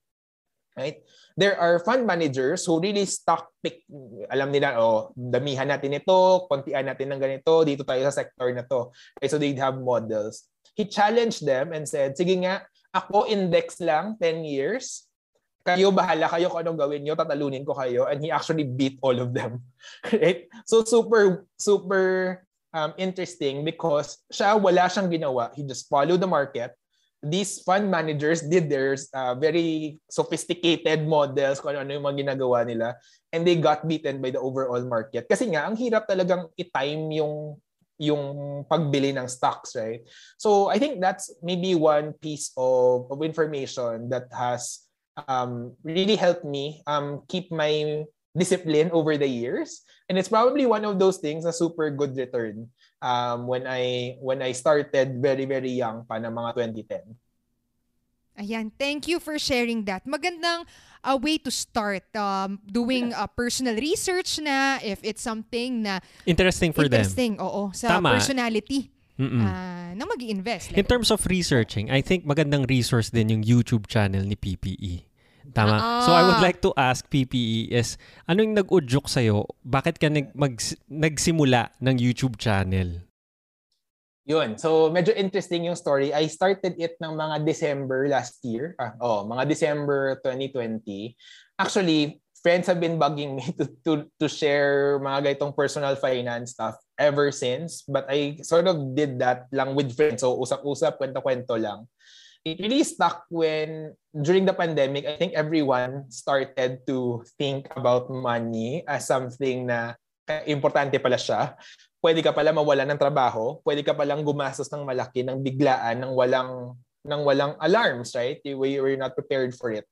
Right? There are fund managers who really stock pick. Alam nila, oh, damihan natin ito, kontian natin ng ganito, dito tayo sa sector na to. Okay, so they'd have models. He challenged them and said, sige nga, ako index lang 10 years. Kayo bahala kayo kung anong gawin nyo, tatalunin ko kayo. And he actually beat all of them. right? So super, super um, interesting because siya wala siyang ginawa. He just followed the market these fund managers did their uh, very sophisticated models kung ano yung mga ginagawa nila and they got beaten by the overall market. Kasi nga, ang hirap talagang i-time yung yung pagbili ng stocks, right? So I think that's maybe one piece of, of information that has um, really helped me um, keep my discipline over the years. And it's probably one of those things, a super good return um, when I when I started very very young pa na mga 2010. Ayan, thank you for sharing that. Magandang a uh, way to start um, doing uh, personal research na if it's something na interesting for interesting, them. oo, sa Tama. personality. Uh, na mag-invest. Like, In terms of researching, I think magandang resource din yung YouTube channel ni PPE. Tama. Uh-oh. So I would like to ask PPE is, ano yung nag-udyok sa'yo? Bakit ka nag- mag- nagsimula ng YouTube channel? Yun. So, medyo interesting yung story. I started it ng mga December last year. Ah, oh, mga December 2020. Actually, friends have been bugging me to, to, to share mga gaitong personal finance stuff ever since. But I sort of did that lang with friends. So, usap-usap, kwento-kwento lang it really stuck when during the pandemic, I think everyone started to think about money as something na importante pala siya. Pwede ka pala mawala ng trabaho, pwede ka palang gumastos ng malaki ng biglaan ng walang ng walang alarms, right? Were not prepared for it.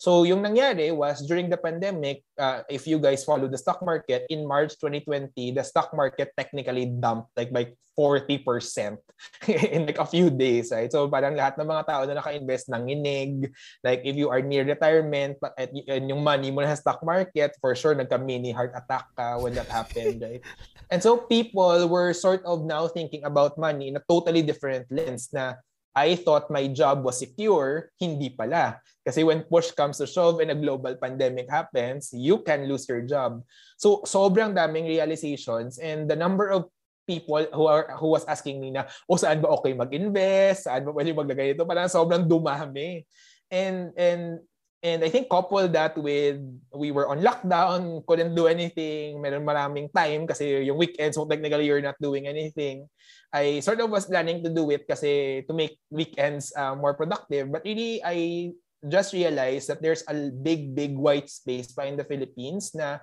So yung nangyari was during the pandemic, uh, if you guys follow the stock market, in March 2020, the stock market technically dumped like by 40% in like a few days, right? So parang lahat ng mga tao na naka-invest nanginig. Like if you are near retirement at yung money mo na stock market, for sure nagka-mini heart attack ka when that happened, right? And so people were sort of now thinking about money in a totally different lens na I thought my job was secure, hindi pala. Kasi when push comes to shove and a global pandemic happens, you can lose your job. So sobrang daming realizations and the number of people who are who was asking me na, o oh, saan ba okay mag-invest? Saan ba pwede maglagay ito? Parang sobrang dumami. And and and I think couple that with we were on lockdown, couldn't do anything, meron maraming time kasi yung weekends, so technically you're not doing anything. I sort of was planning to do it kasi to make weekends uh, more productive. But really, I just realized that there's a big, big white space pa in the Philippines na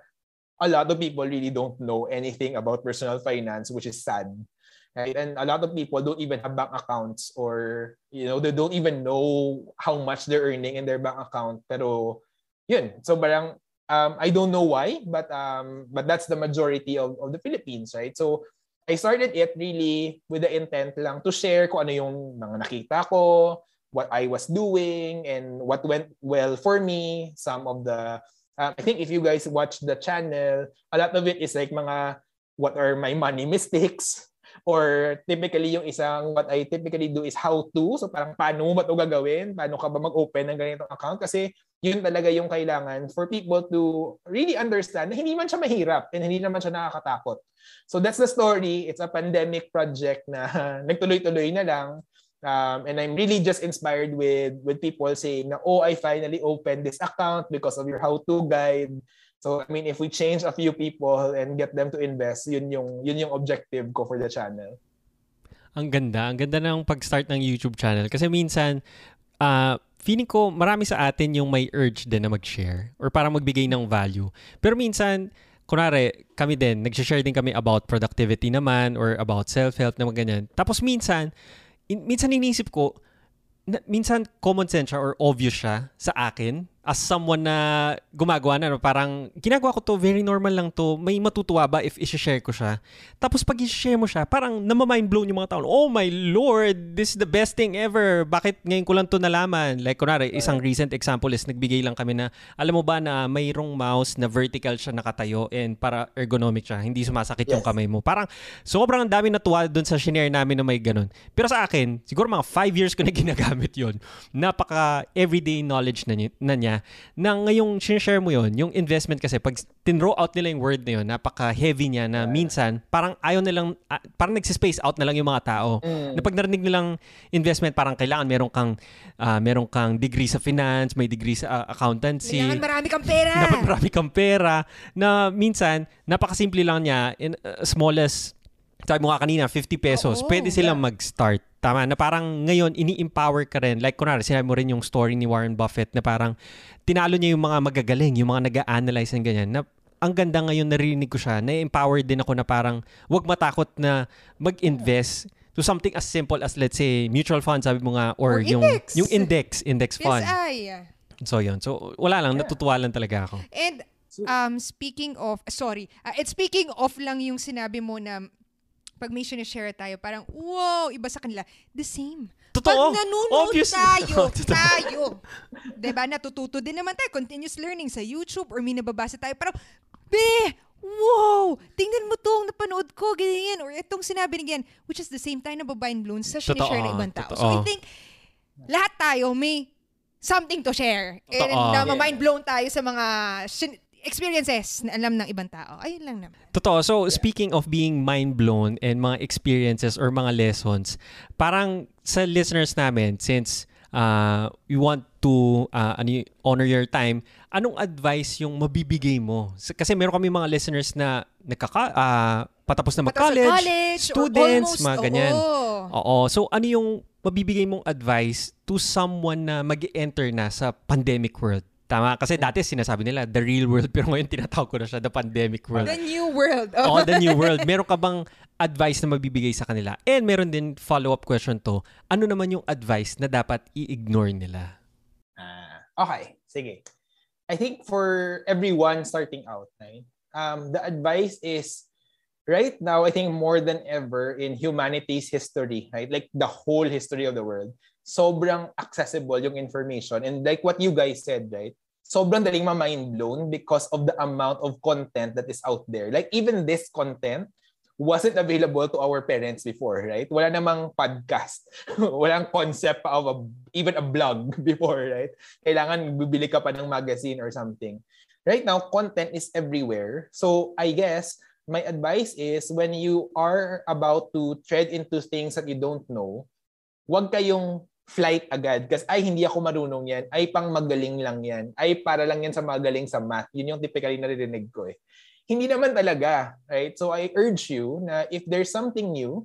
a lot of people really don't know anything about personal finance, which is sad. Right? And a lot of people don't even have bank accounts or, you know, they don't even know how much they're earning in their bank account. Pero, yun. So, parang, um, I don't know why, but um, but that's the majority of, of the Philippines, right? So, I started it really with the intent lang to share kung ano yung mga nakita ko, what I was doing and what went well for me. Some of the, uh, I think if you guys watch the channel, a lot of it is like mga, what are my money mistakes? Or typically yung isang, what I typically do is how to. So parang paano mo ba ito gagawin? Paano ka ba mag-open ng ganitong account? Kasi yun talaga yung kailangan for people to really understand na hindi man siya mahirap and hindi naman siya nakakatakot. So that's the story. It's a pandemic project na nagtuloy-tuloy na lang. Um, and I'm really just inspired with with people saying na, oh, I finally opened this account because of your how-to guide. So, I mean, if we change a few people and get them to invest, yun yung, yun yung objective ko for the channel. Ang ganda. Ang ganda ng pag-start ng YouTube channel. Kasi minsan, uh, feeling ko marami sa atin yung may urge din na mag-share or para magbigay ng value. Pero minsan, kunwari, kami din, nag-share din kami about productivity naman or about self-help na ganyan. Tapos minsan, in, minsan iniisip ko, na, minsan common sense siya or obvious siya sa akin as someone na gumagawa na, no, parang ginagawa ko to, very normal lang to, may matutuwa ba if i-share ko siya? Tapos pag i-share mo siya, parang namamind blown yung mga tao, oh my lord, this is the best thing ever, bakit ngayon ko lang to nalaman? Like, kunwari, isang recent example is nagbigay lang kami na, alam mo ba na mayroong mouse na vertical siya nakatayo and para ergonomic siya, hindi sumasakit yes. yung kamay mo. Parang, sobrang dami natuwa dun sa shinare namin na may ganun. Pero sa akin, siguro mga 5 years ko na ginagamit yon Napaka everyday knowledge na, niya, na niya na ngayong share mo yon yung investment kasi pag tinrow out nila yung word na yun, napaka-heavy niya na minsan parang ayaw nilang, uh, parang nagsispace out na lang yung mga tao. Mm. Na pag narinig nilang investment, parang kailangan meron kang, uh, meron kang degree sa finance, may degree sa uh, accountancy. Kailangan marami kang pera. Dapat marami kang pera. Na minsan, napakasimple lang niya, in uh, smallest sabi mo nga kanina, 50 pesos, Oo, pwede silang yeah. mag-start. Tama, na parang ngayon, ini-empower ka rin. Like, kunwari, sinabi mo rin yung story ni Warren Buffett na parang tinalo niya yung mga magagaling, yung mga nag-a-analyze ng ganyan, na ang ganda ngayon narinig ko siya, na-empower din ako na parang wag matakot na mag-invest to something as simple as let's say mutual fund sabi mo nga or, or yung index. yung index index fund. PSI. So yun. So wala lang, yeah. natutuwa lang talaga ako. And um speaking of sorry, uh, and speaking of lang yung sinabi mo na pag may share tayo, parang, wow, iba sa kanila. The same. Totoo. Pag nanonood Obvious. tayo, tayo, diba, natututo din naman tayo, continuous learning sa YouTube or may nababasa tayo, parang, be, wow, tingnan mo to, napanood ko, ganyan, or itong sinabi ni ganyan, which is the same time na babayin blown sa share ng ibang tao. Totoo. So I think, lahat tayo may something to share. Totoo. And na mind blown tayo sa mga experiences na alam ng ibang tao. Ayun lang naman. Totoo. So, speaking of being mind-blown and mga experiences or mga lessons, parang sa listeners namin, since uh, we want to uh, ano, honor your time, anong advice yung mabibigay mo? Kasi meron kami mga listeners na nagkaka, uh, patapos na mag-college, college, students, almost, mga ganyan. Oo. oo. So, ano yung mabibigay mong advice to someone na mag enter na sa pandemic world? Tama. Kasi dati sinasabi nila, the real world. Pero ngayon tinatawag ko na siya, the pandemic world. The new world. Oh, the new world. Meron ka bang advice na mabibigay sa kanila? And meron din follow-up question to. Ano naman yung advice na dapat i-ignore nila? Ah, okay. Sige. I think for everyone starting out, right, um, the advice is right now, I think more than ever in humanity's history, right? Like the whole history of the world, sobrang accessible yung information. And like what you guys said, right? Sobrang daling ma-mind blown because of the amount of content that is out there. Like even this content wasn't available to our parents before, right? Wala namang podcast. Walang concept of a, even a blog before, right? Kailangan bibili ka pa ng magazine or something. Right now, content is everywhere. So I guess my advice is when you are about to tread into things that you don't know, wag kayong flight agad. Kasi ay, hindi ako marunong yan. Ay, pang magaling lang yan. Ay, para lang yan sa magaling sa math. Yun yung typically naririnig ko eh. Hindi naman talaga. Right? So I urge you na if there's something new,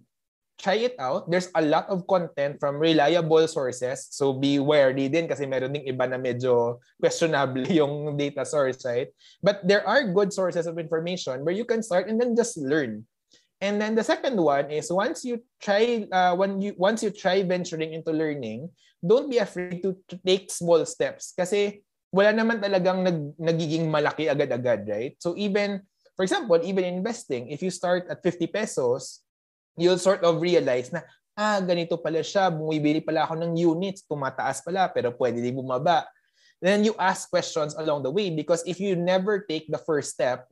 try it out. There's a lot of content from reliable sources. So be wary din kasi meron ding iba na medyo questionable yung data source, right? But there are good sources of information where you can start and then just learn. And then the second one is once you try uh, when you once you try venturing into learning, don't be afraid to, to take small steps kasi wala naman talagang nag, nagiging malaki agad-agad, right? So even for example, even investing, if you start at 50 pesos, you'll sort of realize na ah, ganito pala siya, bumibili pala ako ng units, tumataas pala, pero pwede din bumaba. Then you ask questions along the way because if you never take the first step,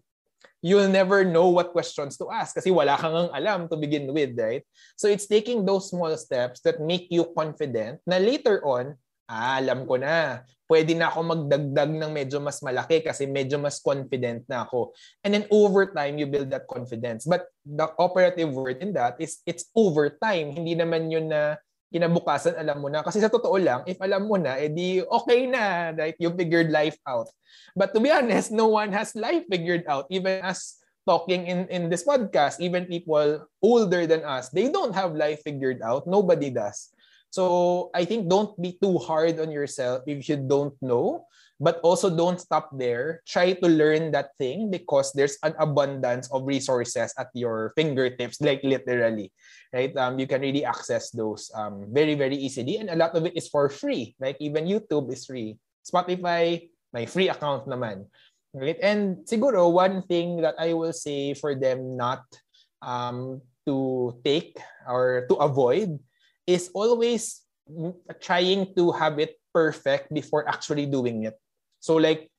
you'll never know what questions to ask kasi wala kang alam to begin with, right? So it's taking those small steps that make you confident na later on, ah, alam ko na, pwede na ako magdagdag ng medyo mas malaki kasi medyo mas confident na ako. And then over time, you build that confidence. But the operative word in that is it's over time. Hindi naman yun na kinabukasan alam mo na. Kasi sa totoo lang, if alam mo na, edi okay na, right? You figured life out. But to be honest, no one has life figured out. Even as talking in, in this podcast, even people older than us, they don't have life figured out. Nobody does. So I think don't be too hard on yourself if you don't know but also don't stop there. Try to learn that thing because there's an abundance of resources at your fingertips, like literally, right? Um, you can really access those um, very, very easily. And a lot of it is for free. Like even YouTube is free. Spotify, my free account naman. Right? And siguro one thing that I will say for them not um, to take or to avoid is always trying to have it perfect before actually doing it. So like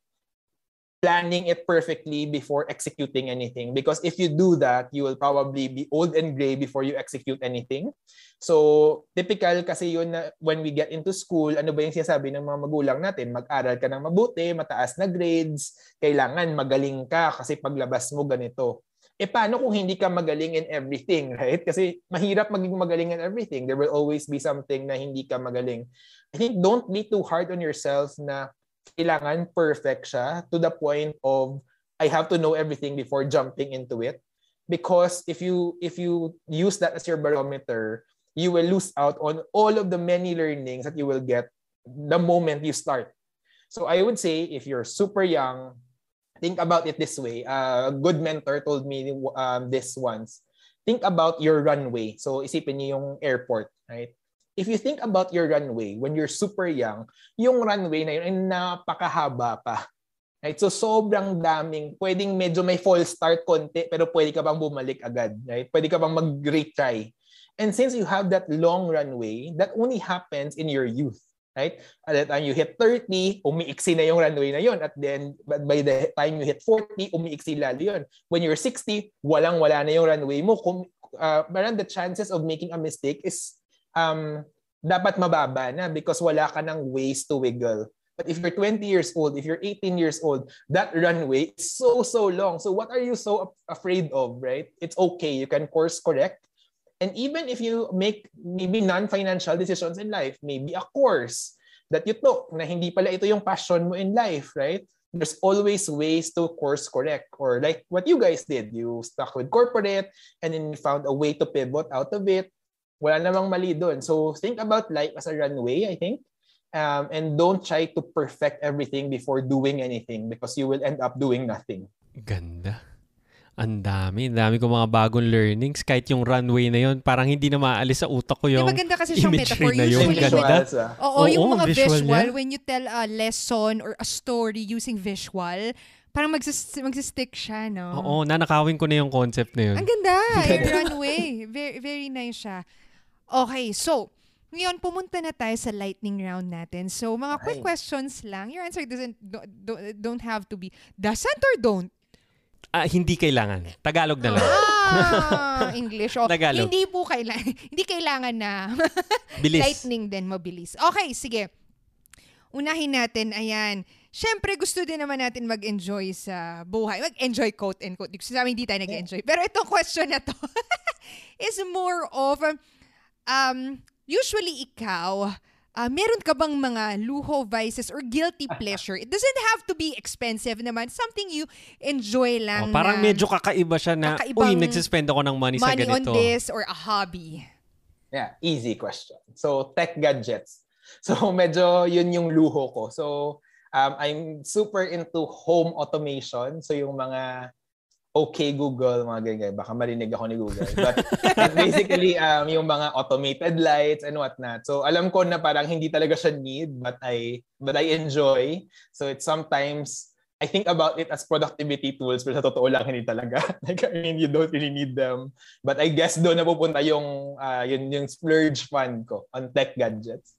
planning it perfectly before executing anything. Because if you do that you will probably be old and gray before you execute anything. So typical kasi yun na when we get into school ano ba yung sinasabi ng mga magulang natin? Mag-aral ka ng mabuti mataas na grades kailangan magaling ka kasi paglabas mo ganito eh paano kung hindi ka magaling in everything right kasi mahirap maging magaling in everything there will always be something na hindi ka magaling I think don't be too hard on yourself na kailangan perfect siya to the point of I have to know everything before jumping into it. Because if you if you use that as your barometer, you will lose out on all of the many learnings that you will get the moment you start. So I would say if you're super young, think about it this way. Uh, good mentor told me um, this once. Think about your runway. So isipin niyo yung airport, right? if you think about your runway when you're super young, yung runway na yun ay napakahaba pa. Right? So sobrang daming, pwedeng medyo may false start konti, pero pwede ka bang bumalik agad. Right? Pwede ka bang mag-retry. And since you have that long runway, that only happens in your youth. Right? At the time you hit 30, umiiksi na yung runway na yon. At then, by the time you hit 40, umiiksi lalo yun. When you're 60, walang-wala na yung runway mo. Kung, uh, parang the chances of making a mistake is um, dapat mababa na because wala ka ng ways to wiggle. But if you're 20 years old, if you're 18 years old, that runway is so, so long. So what are you so afraid of, right? It's okay. You can course correct. And even if you make maybe non-financial decisions in life, maybe a course that you took na hindi pala ito yung passion mo in life, right? There's always ways to course correct. Or like what you guys did, you stuck with corporate and then you found a way to pivot out of it wala namang mali doon. So think about life as a runway, I think. Um, and don't try to perfect everything before doing anything because you will end up doing nothing. Ganda. Ang dami. Ang dami ko mga bagong learnings. Kahit yung runway na yon parang hindi na maalis sa utak ko yung Di maganda kasi siyang metaphor. Na yun. Usually, Ganda. ah. Oo, yung mga visual, visual when you tell a lesson or a story using visual, parang magsis- magsistick siya, no? Oo, nanakawin ko na yung concept na yun. Ang ganda. yung runway. Very, very nice siya. Okay, so, ngayon, pumunta na tayo sa lightning round natin. So, mga quick Ay. questions lang. Your answer doesn't don't, don't have to be doesn't or don't? Ah, hindi kailangan. Tagalog na lang. Ah, English. Oh, Tagalog. Hindi po kailangan. Hindi kailangan na Bilis. lightning din, mabilis. Okay, sige. Unahin natin, ayan. Siyempre, gusto din naman natin mag-enjoy sa buhay. Mag-enjoy, quote and quote. Sabi, hindi tayo nag-enjoy. Pero itong question na to is more of, um, usually ikaw, uh, meron ka bang mga luho, vices, or guilty pleasure? It doesn't have to be expensive naman. Something you enjoy lang. Oh, parang na, medyo kakaiba siya na, uy, nagsispend ako ng money, money sa ganito. Money on this or a hobby. Yeah, easy question. So, tech gadgets. So, medyo yun yung luho ko. So, um, I'm super into home automation. So, yung mga okay Google, mga ganyan. Baka marinig ako ni Google. But, basically, um, yung mga automated lights and whatnot. So alam ko na parang hindi talaga siya need, but I, but I enjoy. So it's sometimes I think about it as productivity tools pero sa totoo lang hindi talaga. like, I mean, you don't really need them. But I guess doon napupunta yung, uh, yun, yung splurge fund ko on tech gadgets.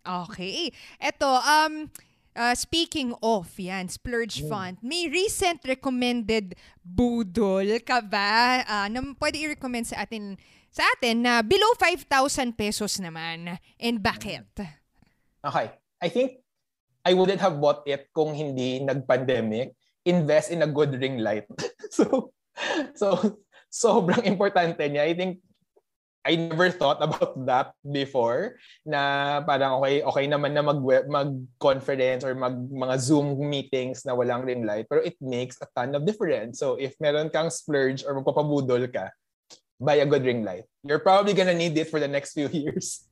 Okay. Ito, um, uh, speaking of, yan, splurge mm. fund, may recent recommended budol ka ba uh, na pwede i-recommend sa atin sa atin na below 5,000 pesos naman. And bakit? Okay. I think I wouldn't have bought it kung hindi nag-pandemic. Invest in a good ring light. so, so, sobrang importante niya. I think I never thought about that before na parang okay okay naman na mag mag-conference or mag mga Zoom meetings na walang ring light pero it makes a ton of difference. So if meron kang splurge or magpapabudol ka, buy a good ring light. You're probably gonna need it for the next few years.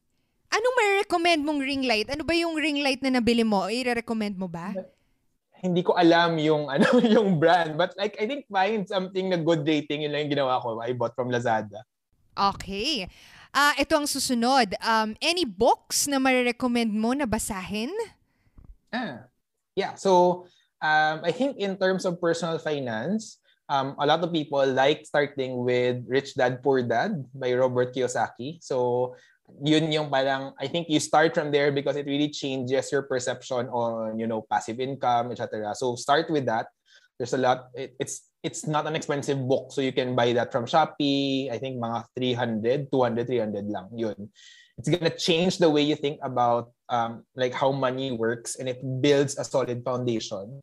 Anong may recommend mong ring light? Ano ba yung ring light na nabili mo? I-recommend mo ba? Hindi ko alam yung ano yung brand but like I think find something na good rating yun lang yung ginawa ko. I bought from Lazada. Okay. Ah, ito ang susunod. Um, any books na marirecommend mo na basahin? Ah, yeah. So, um, I think in terms of personal finance, um, a lot of people like starting with Rich Dad Poor Dad by Robert Kiyosaki. So, yun yung parang I think you start from there because it really changes your perception on you know passive income etc. So start with that. There's a lot it, it's it's not an expensive book so you can buy that from Shopee. I think mga 300, 200, 300 lang yun. It's gonna change the way you think about um, like how money works and it builds a solid foundation.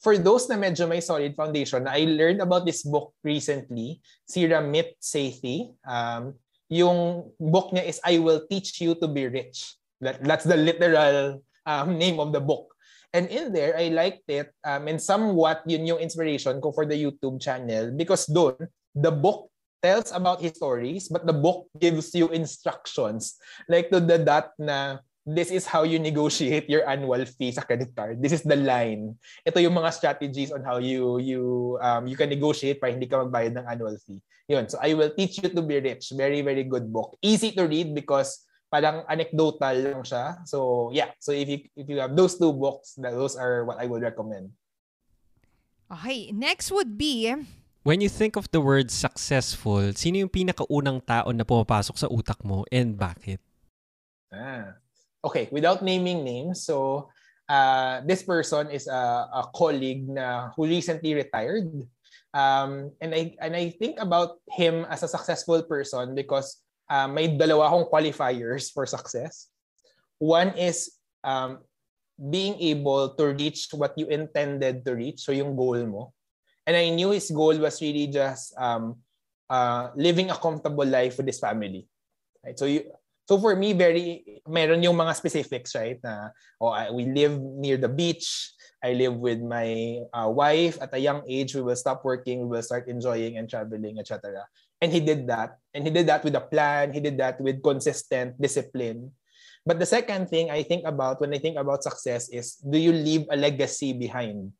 For those na medyo may solid foundation, I learned about this book recently, si Ramit Sethi. Um, yung book niya is I Will Teach You to Be Rich. That, that's the literal um, name of the book. And in there, I liked it um, and somewhat yun yung inspiration ko for the YouTube channel because doon, the book tells about his stories but the book gives you instructions like to the dot na this is how you negotiate your annual fee sa credit card. This is the line. Ito yung mga strategies on how you you um, you can negotiate para hindi ka magbayad ng annual fee. Yun. So I will teach you to be rich. Very, very good book. Easy to read because parang anecdotal lang siya. So yeah. So if you if you have those two books, those are what I would recommend. Okay. Next would be When you think of the word successful, sino yung pinakaunang tao na pumapasok sa utak mo and bakit? Ah. Okay, without naming names, so uh, this person is a, a colleague na who recently retired Um, and I and I think about him as a successful person because uh, may dalawa akong qualifiers for success. One is um, being able to reach what you intended to reach, so yung goal mo. And I knew his goal was really just um, uh, living a comfortable life with his family. Right? So you, so for me, very meron yung mga specifics, right? Na oh, we live near the beach. I live with my uh, wife. At a young age, we will stop working, we will start enjoying and traveling, etc. And he did that. And he did that with a plan. He did that with consistent discipline. But the second thing I think about when I think about success is do you leave a legacy behind?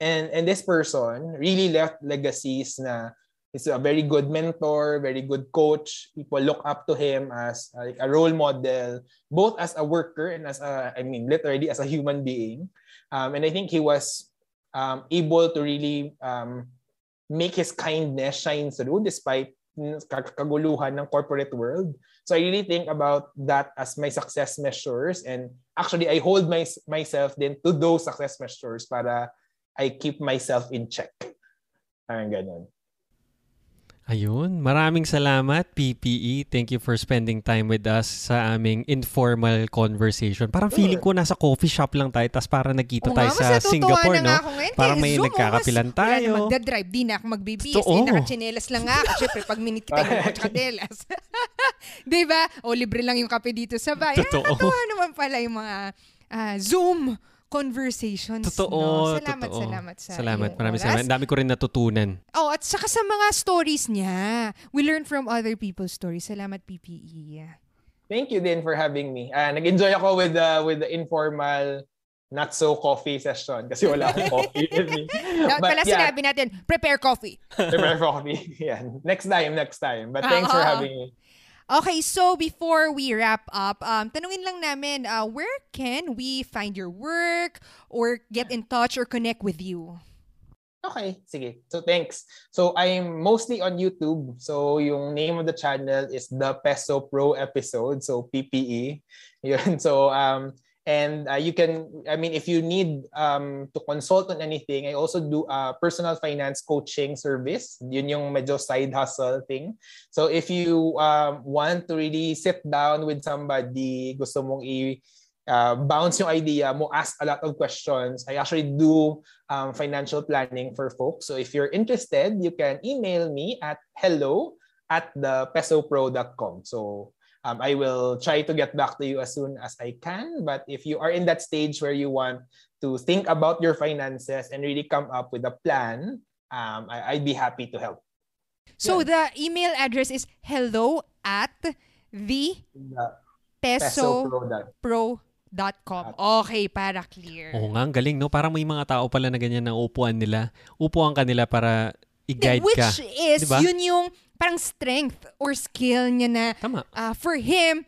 And and this person really left legacies na is a very good mentor, very good coach. People look up to him as like a role model, both as a worker and as a, I mean, literally as a human being. Um, and I think he was um, able to really um, make his kindness shine through despite kaguluhan ng corporate world. So I really think about that as my success measures and actually I hold my, myself then to those success measures para I keep myself in check. Parang ganun. Ayun, maraming salamat PPE. Thank you for spending time with us sa aming informal conversation. Parang feeling ko nasa coffee shop lang tayo tapos para nagkita tayo sa Singapore, no? Parang may Zoom, nagkakapilan tayo. Wala magdadrive, di na ako magbibis. Eh, nakachinelas lang nga ako. Siyempre, pag minute kita yung kachinelas. di ba? O libre lang yung kape dito sa bayan. Totoo. Nakatawa naman pala yung mga uh, Zoom conversations. Totoo. No? Salamat, totoo. salamat sa Salamat. Maraming oras. salamat. dami ko rin natutunan. Oh, at saka sa mga stories niya. We learn from other people's stories. Salamat, PPE. Thank you din for having me. Uh, nag-enjoy ako with the, with the informal not so coffee session kasi wala akong coffee with me. Dapat pala yeah. sinabi natin, prepare coffee. prepare coffee. yeah. Next time, next time. But thanks Uh-oh. for having me. Okay, so before we wrap up, um, tanungin lang namin, uh, where can we find your work or get in touch or connect with you? Okay, sige. So thanks. So I'm mostly on YouTube. So yung name of the channel is The Peso Pro Episode. So PPE. Yun. So um and uh, you can I mean if you need um to consult on anything, I also do a personal finance coaching service. Yun yung medyo side hustle thing. So if you um, want to really sit down with somebody, gusto mong i uh, bounce yung idea mo, ask a lot of questions. I actually do um, financial planning for folks. So if you're interested, you can email me at hello at thepesopro.com. So um, I will try to get back to you as soon as I can. But if you are in that stage where you want to think about your finances and really come up with a plan, um, I, I'd be happy to help. So the email address is hello at the peso pro Com. Okay, para clear. Oo nga, ang galing, no? Parang may mga tao pala na ganyan ng upuan nila. Upuan ka nila para i-guide Which ka. Which is, diba? yun yung parang strength or skill niya na Tama. Uh, for him,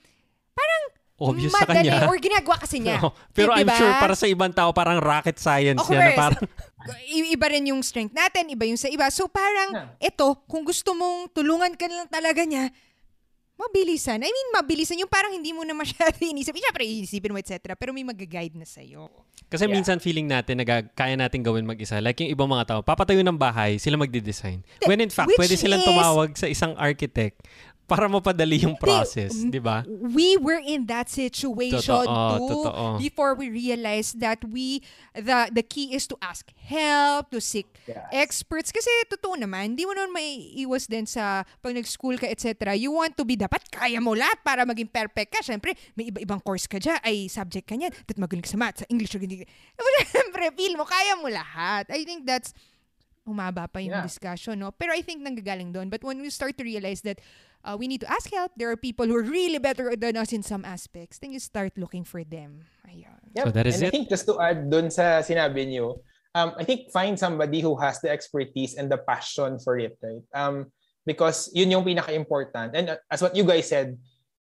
parang Obvious madali, sa kanya. or ginagawa kasi niya. No. Pero diba? I'm sure para sa ibang tao, parang rocket science of yan. Na parang, iba rin yung strength natin, iba yung sa iba. So parang, yeah. ito, kung gusto mong tulungan ka lang talaga niya, mabilisan. I mean, mabilisan. Yung parang hindi mo na masyado inisip. Siyempre, iisipin mo, etc. Pero may mag-guide na sa'yo. Kasi yeah. minsan feeling natin, nag- kaya natin gawin mag-isa. Like yung ibang mga tao, papatayo ng bahay, sila magde-design. When in fact, Which pwede silang is... tumawag sa isang architect para mapadali yung process, di ba? We were in that situation totoo, too totoo. before we realized that we the the key is to ask help, to seek yes. experts kasi totoo naman, hindi mo naman may iwas din sa pag nag-school ka etc. You want to be dapat kaya mo lahat para maging perfect ka. Syempre, may iba-ibang course ka dyan, ay subject ka niyan, that magaling sa math, sa English, hindi. Syempre, feel mo kaya mo lahat. I think that's humaba pa yung yeah. discussion, no? Pero I think nanggagaling doon. But when we start to realize that uh, we need to ask help. There are people who are really better than us in some aspects. Then you start looking for them. Ayan. Yep. So that is and it. I think just to add dun sa sinabi niyo, um, I think find somebody who has the expertise and the passion for it, right? Um, because yun yung pinaka-important. And uh, as what you guys said,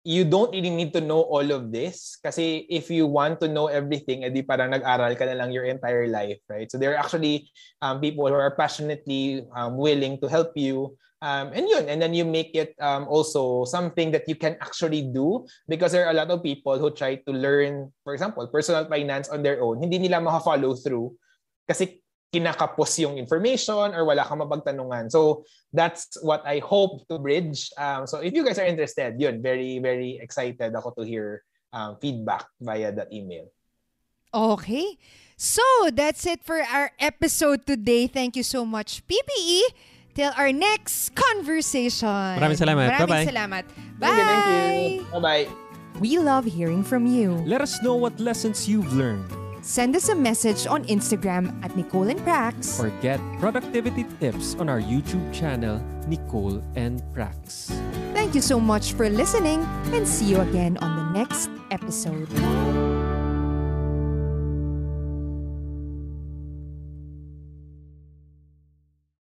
you don't really need to know all of this kasi if you want to know everything, edi parang nag-aral ka na lang your entire life, right? So there are actually um, people who are passionately um, willing to help you Um, and yun, and then you make it um, also something that you can actually do because there are a lot of people who try to learn, for example, personal finance on their own. Hindi nila maka-follow through kasi kinakapos yung information or wala kang mapagtanungan. So that's what I hope to bridge. Um, so if you guys are interested, yun, very, very excited ako to hear um, feedback via that email. Okay. So that's it for our episode today. Thank you so much, PPE. Till our next conversation. Maraming salamat. Maraming Bye-bye. salamat. Bye. Thank you, thank you. Bye-bye. We love hearing from you. Let us know what lessons you've learned. Send us a message on Instagram at Nicole and Prax. Or get productivity tips on our YouTube channel, Nicole and Prax. Thank you so much for listening and see you again on the next episode.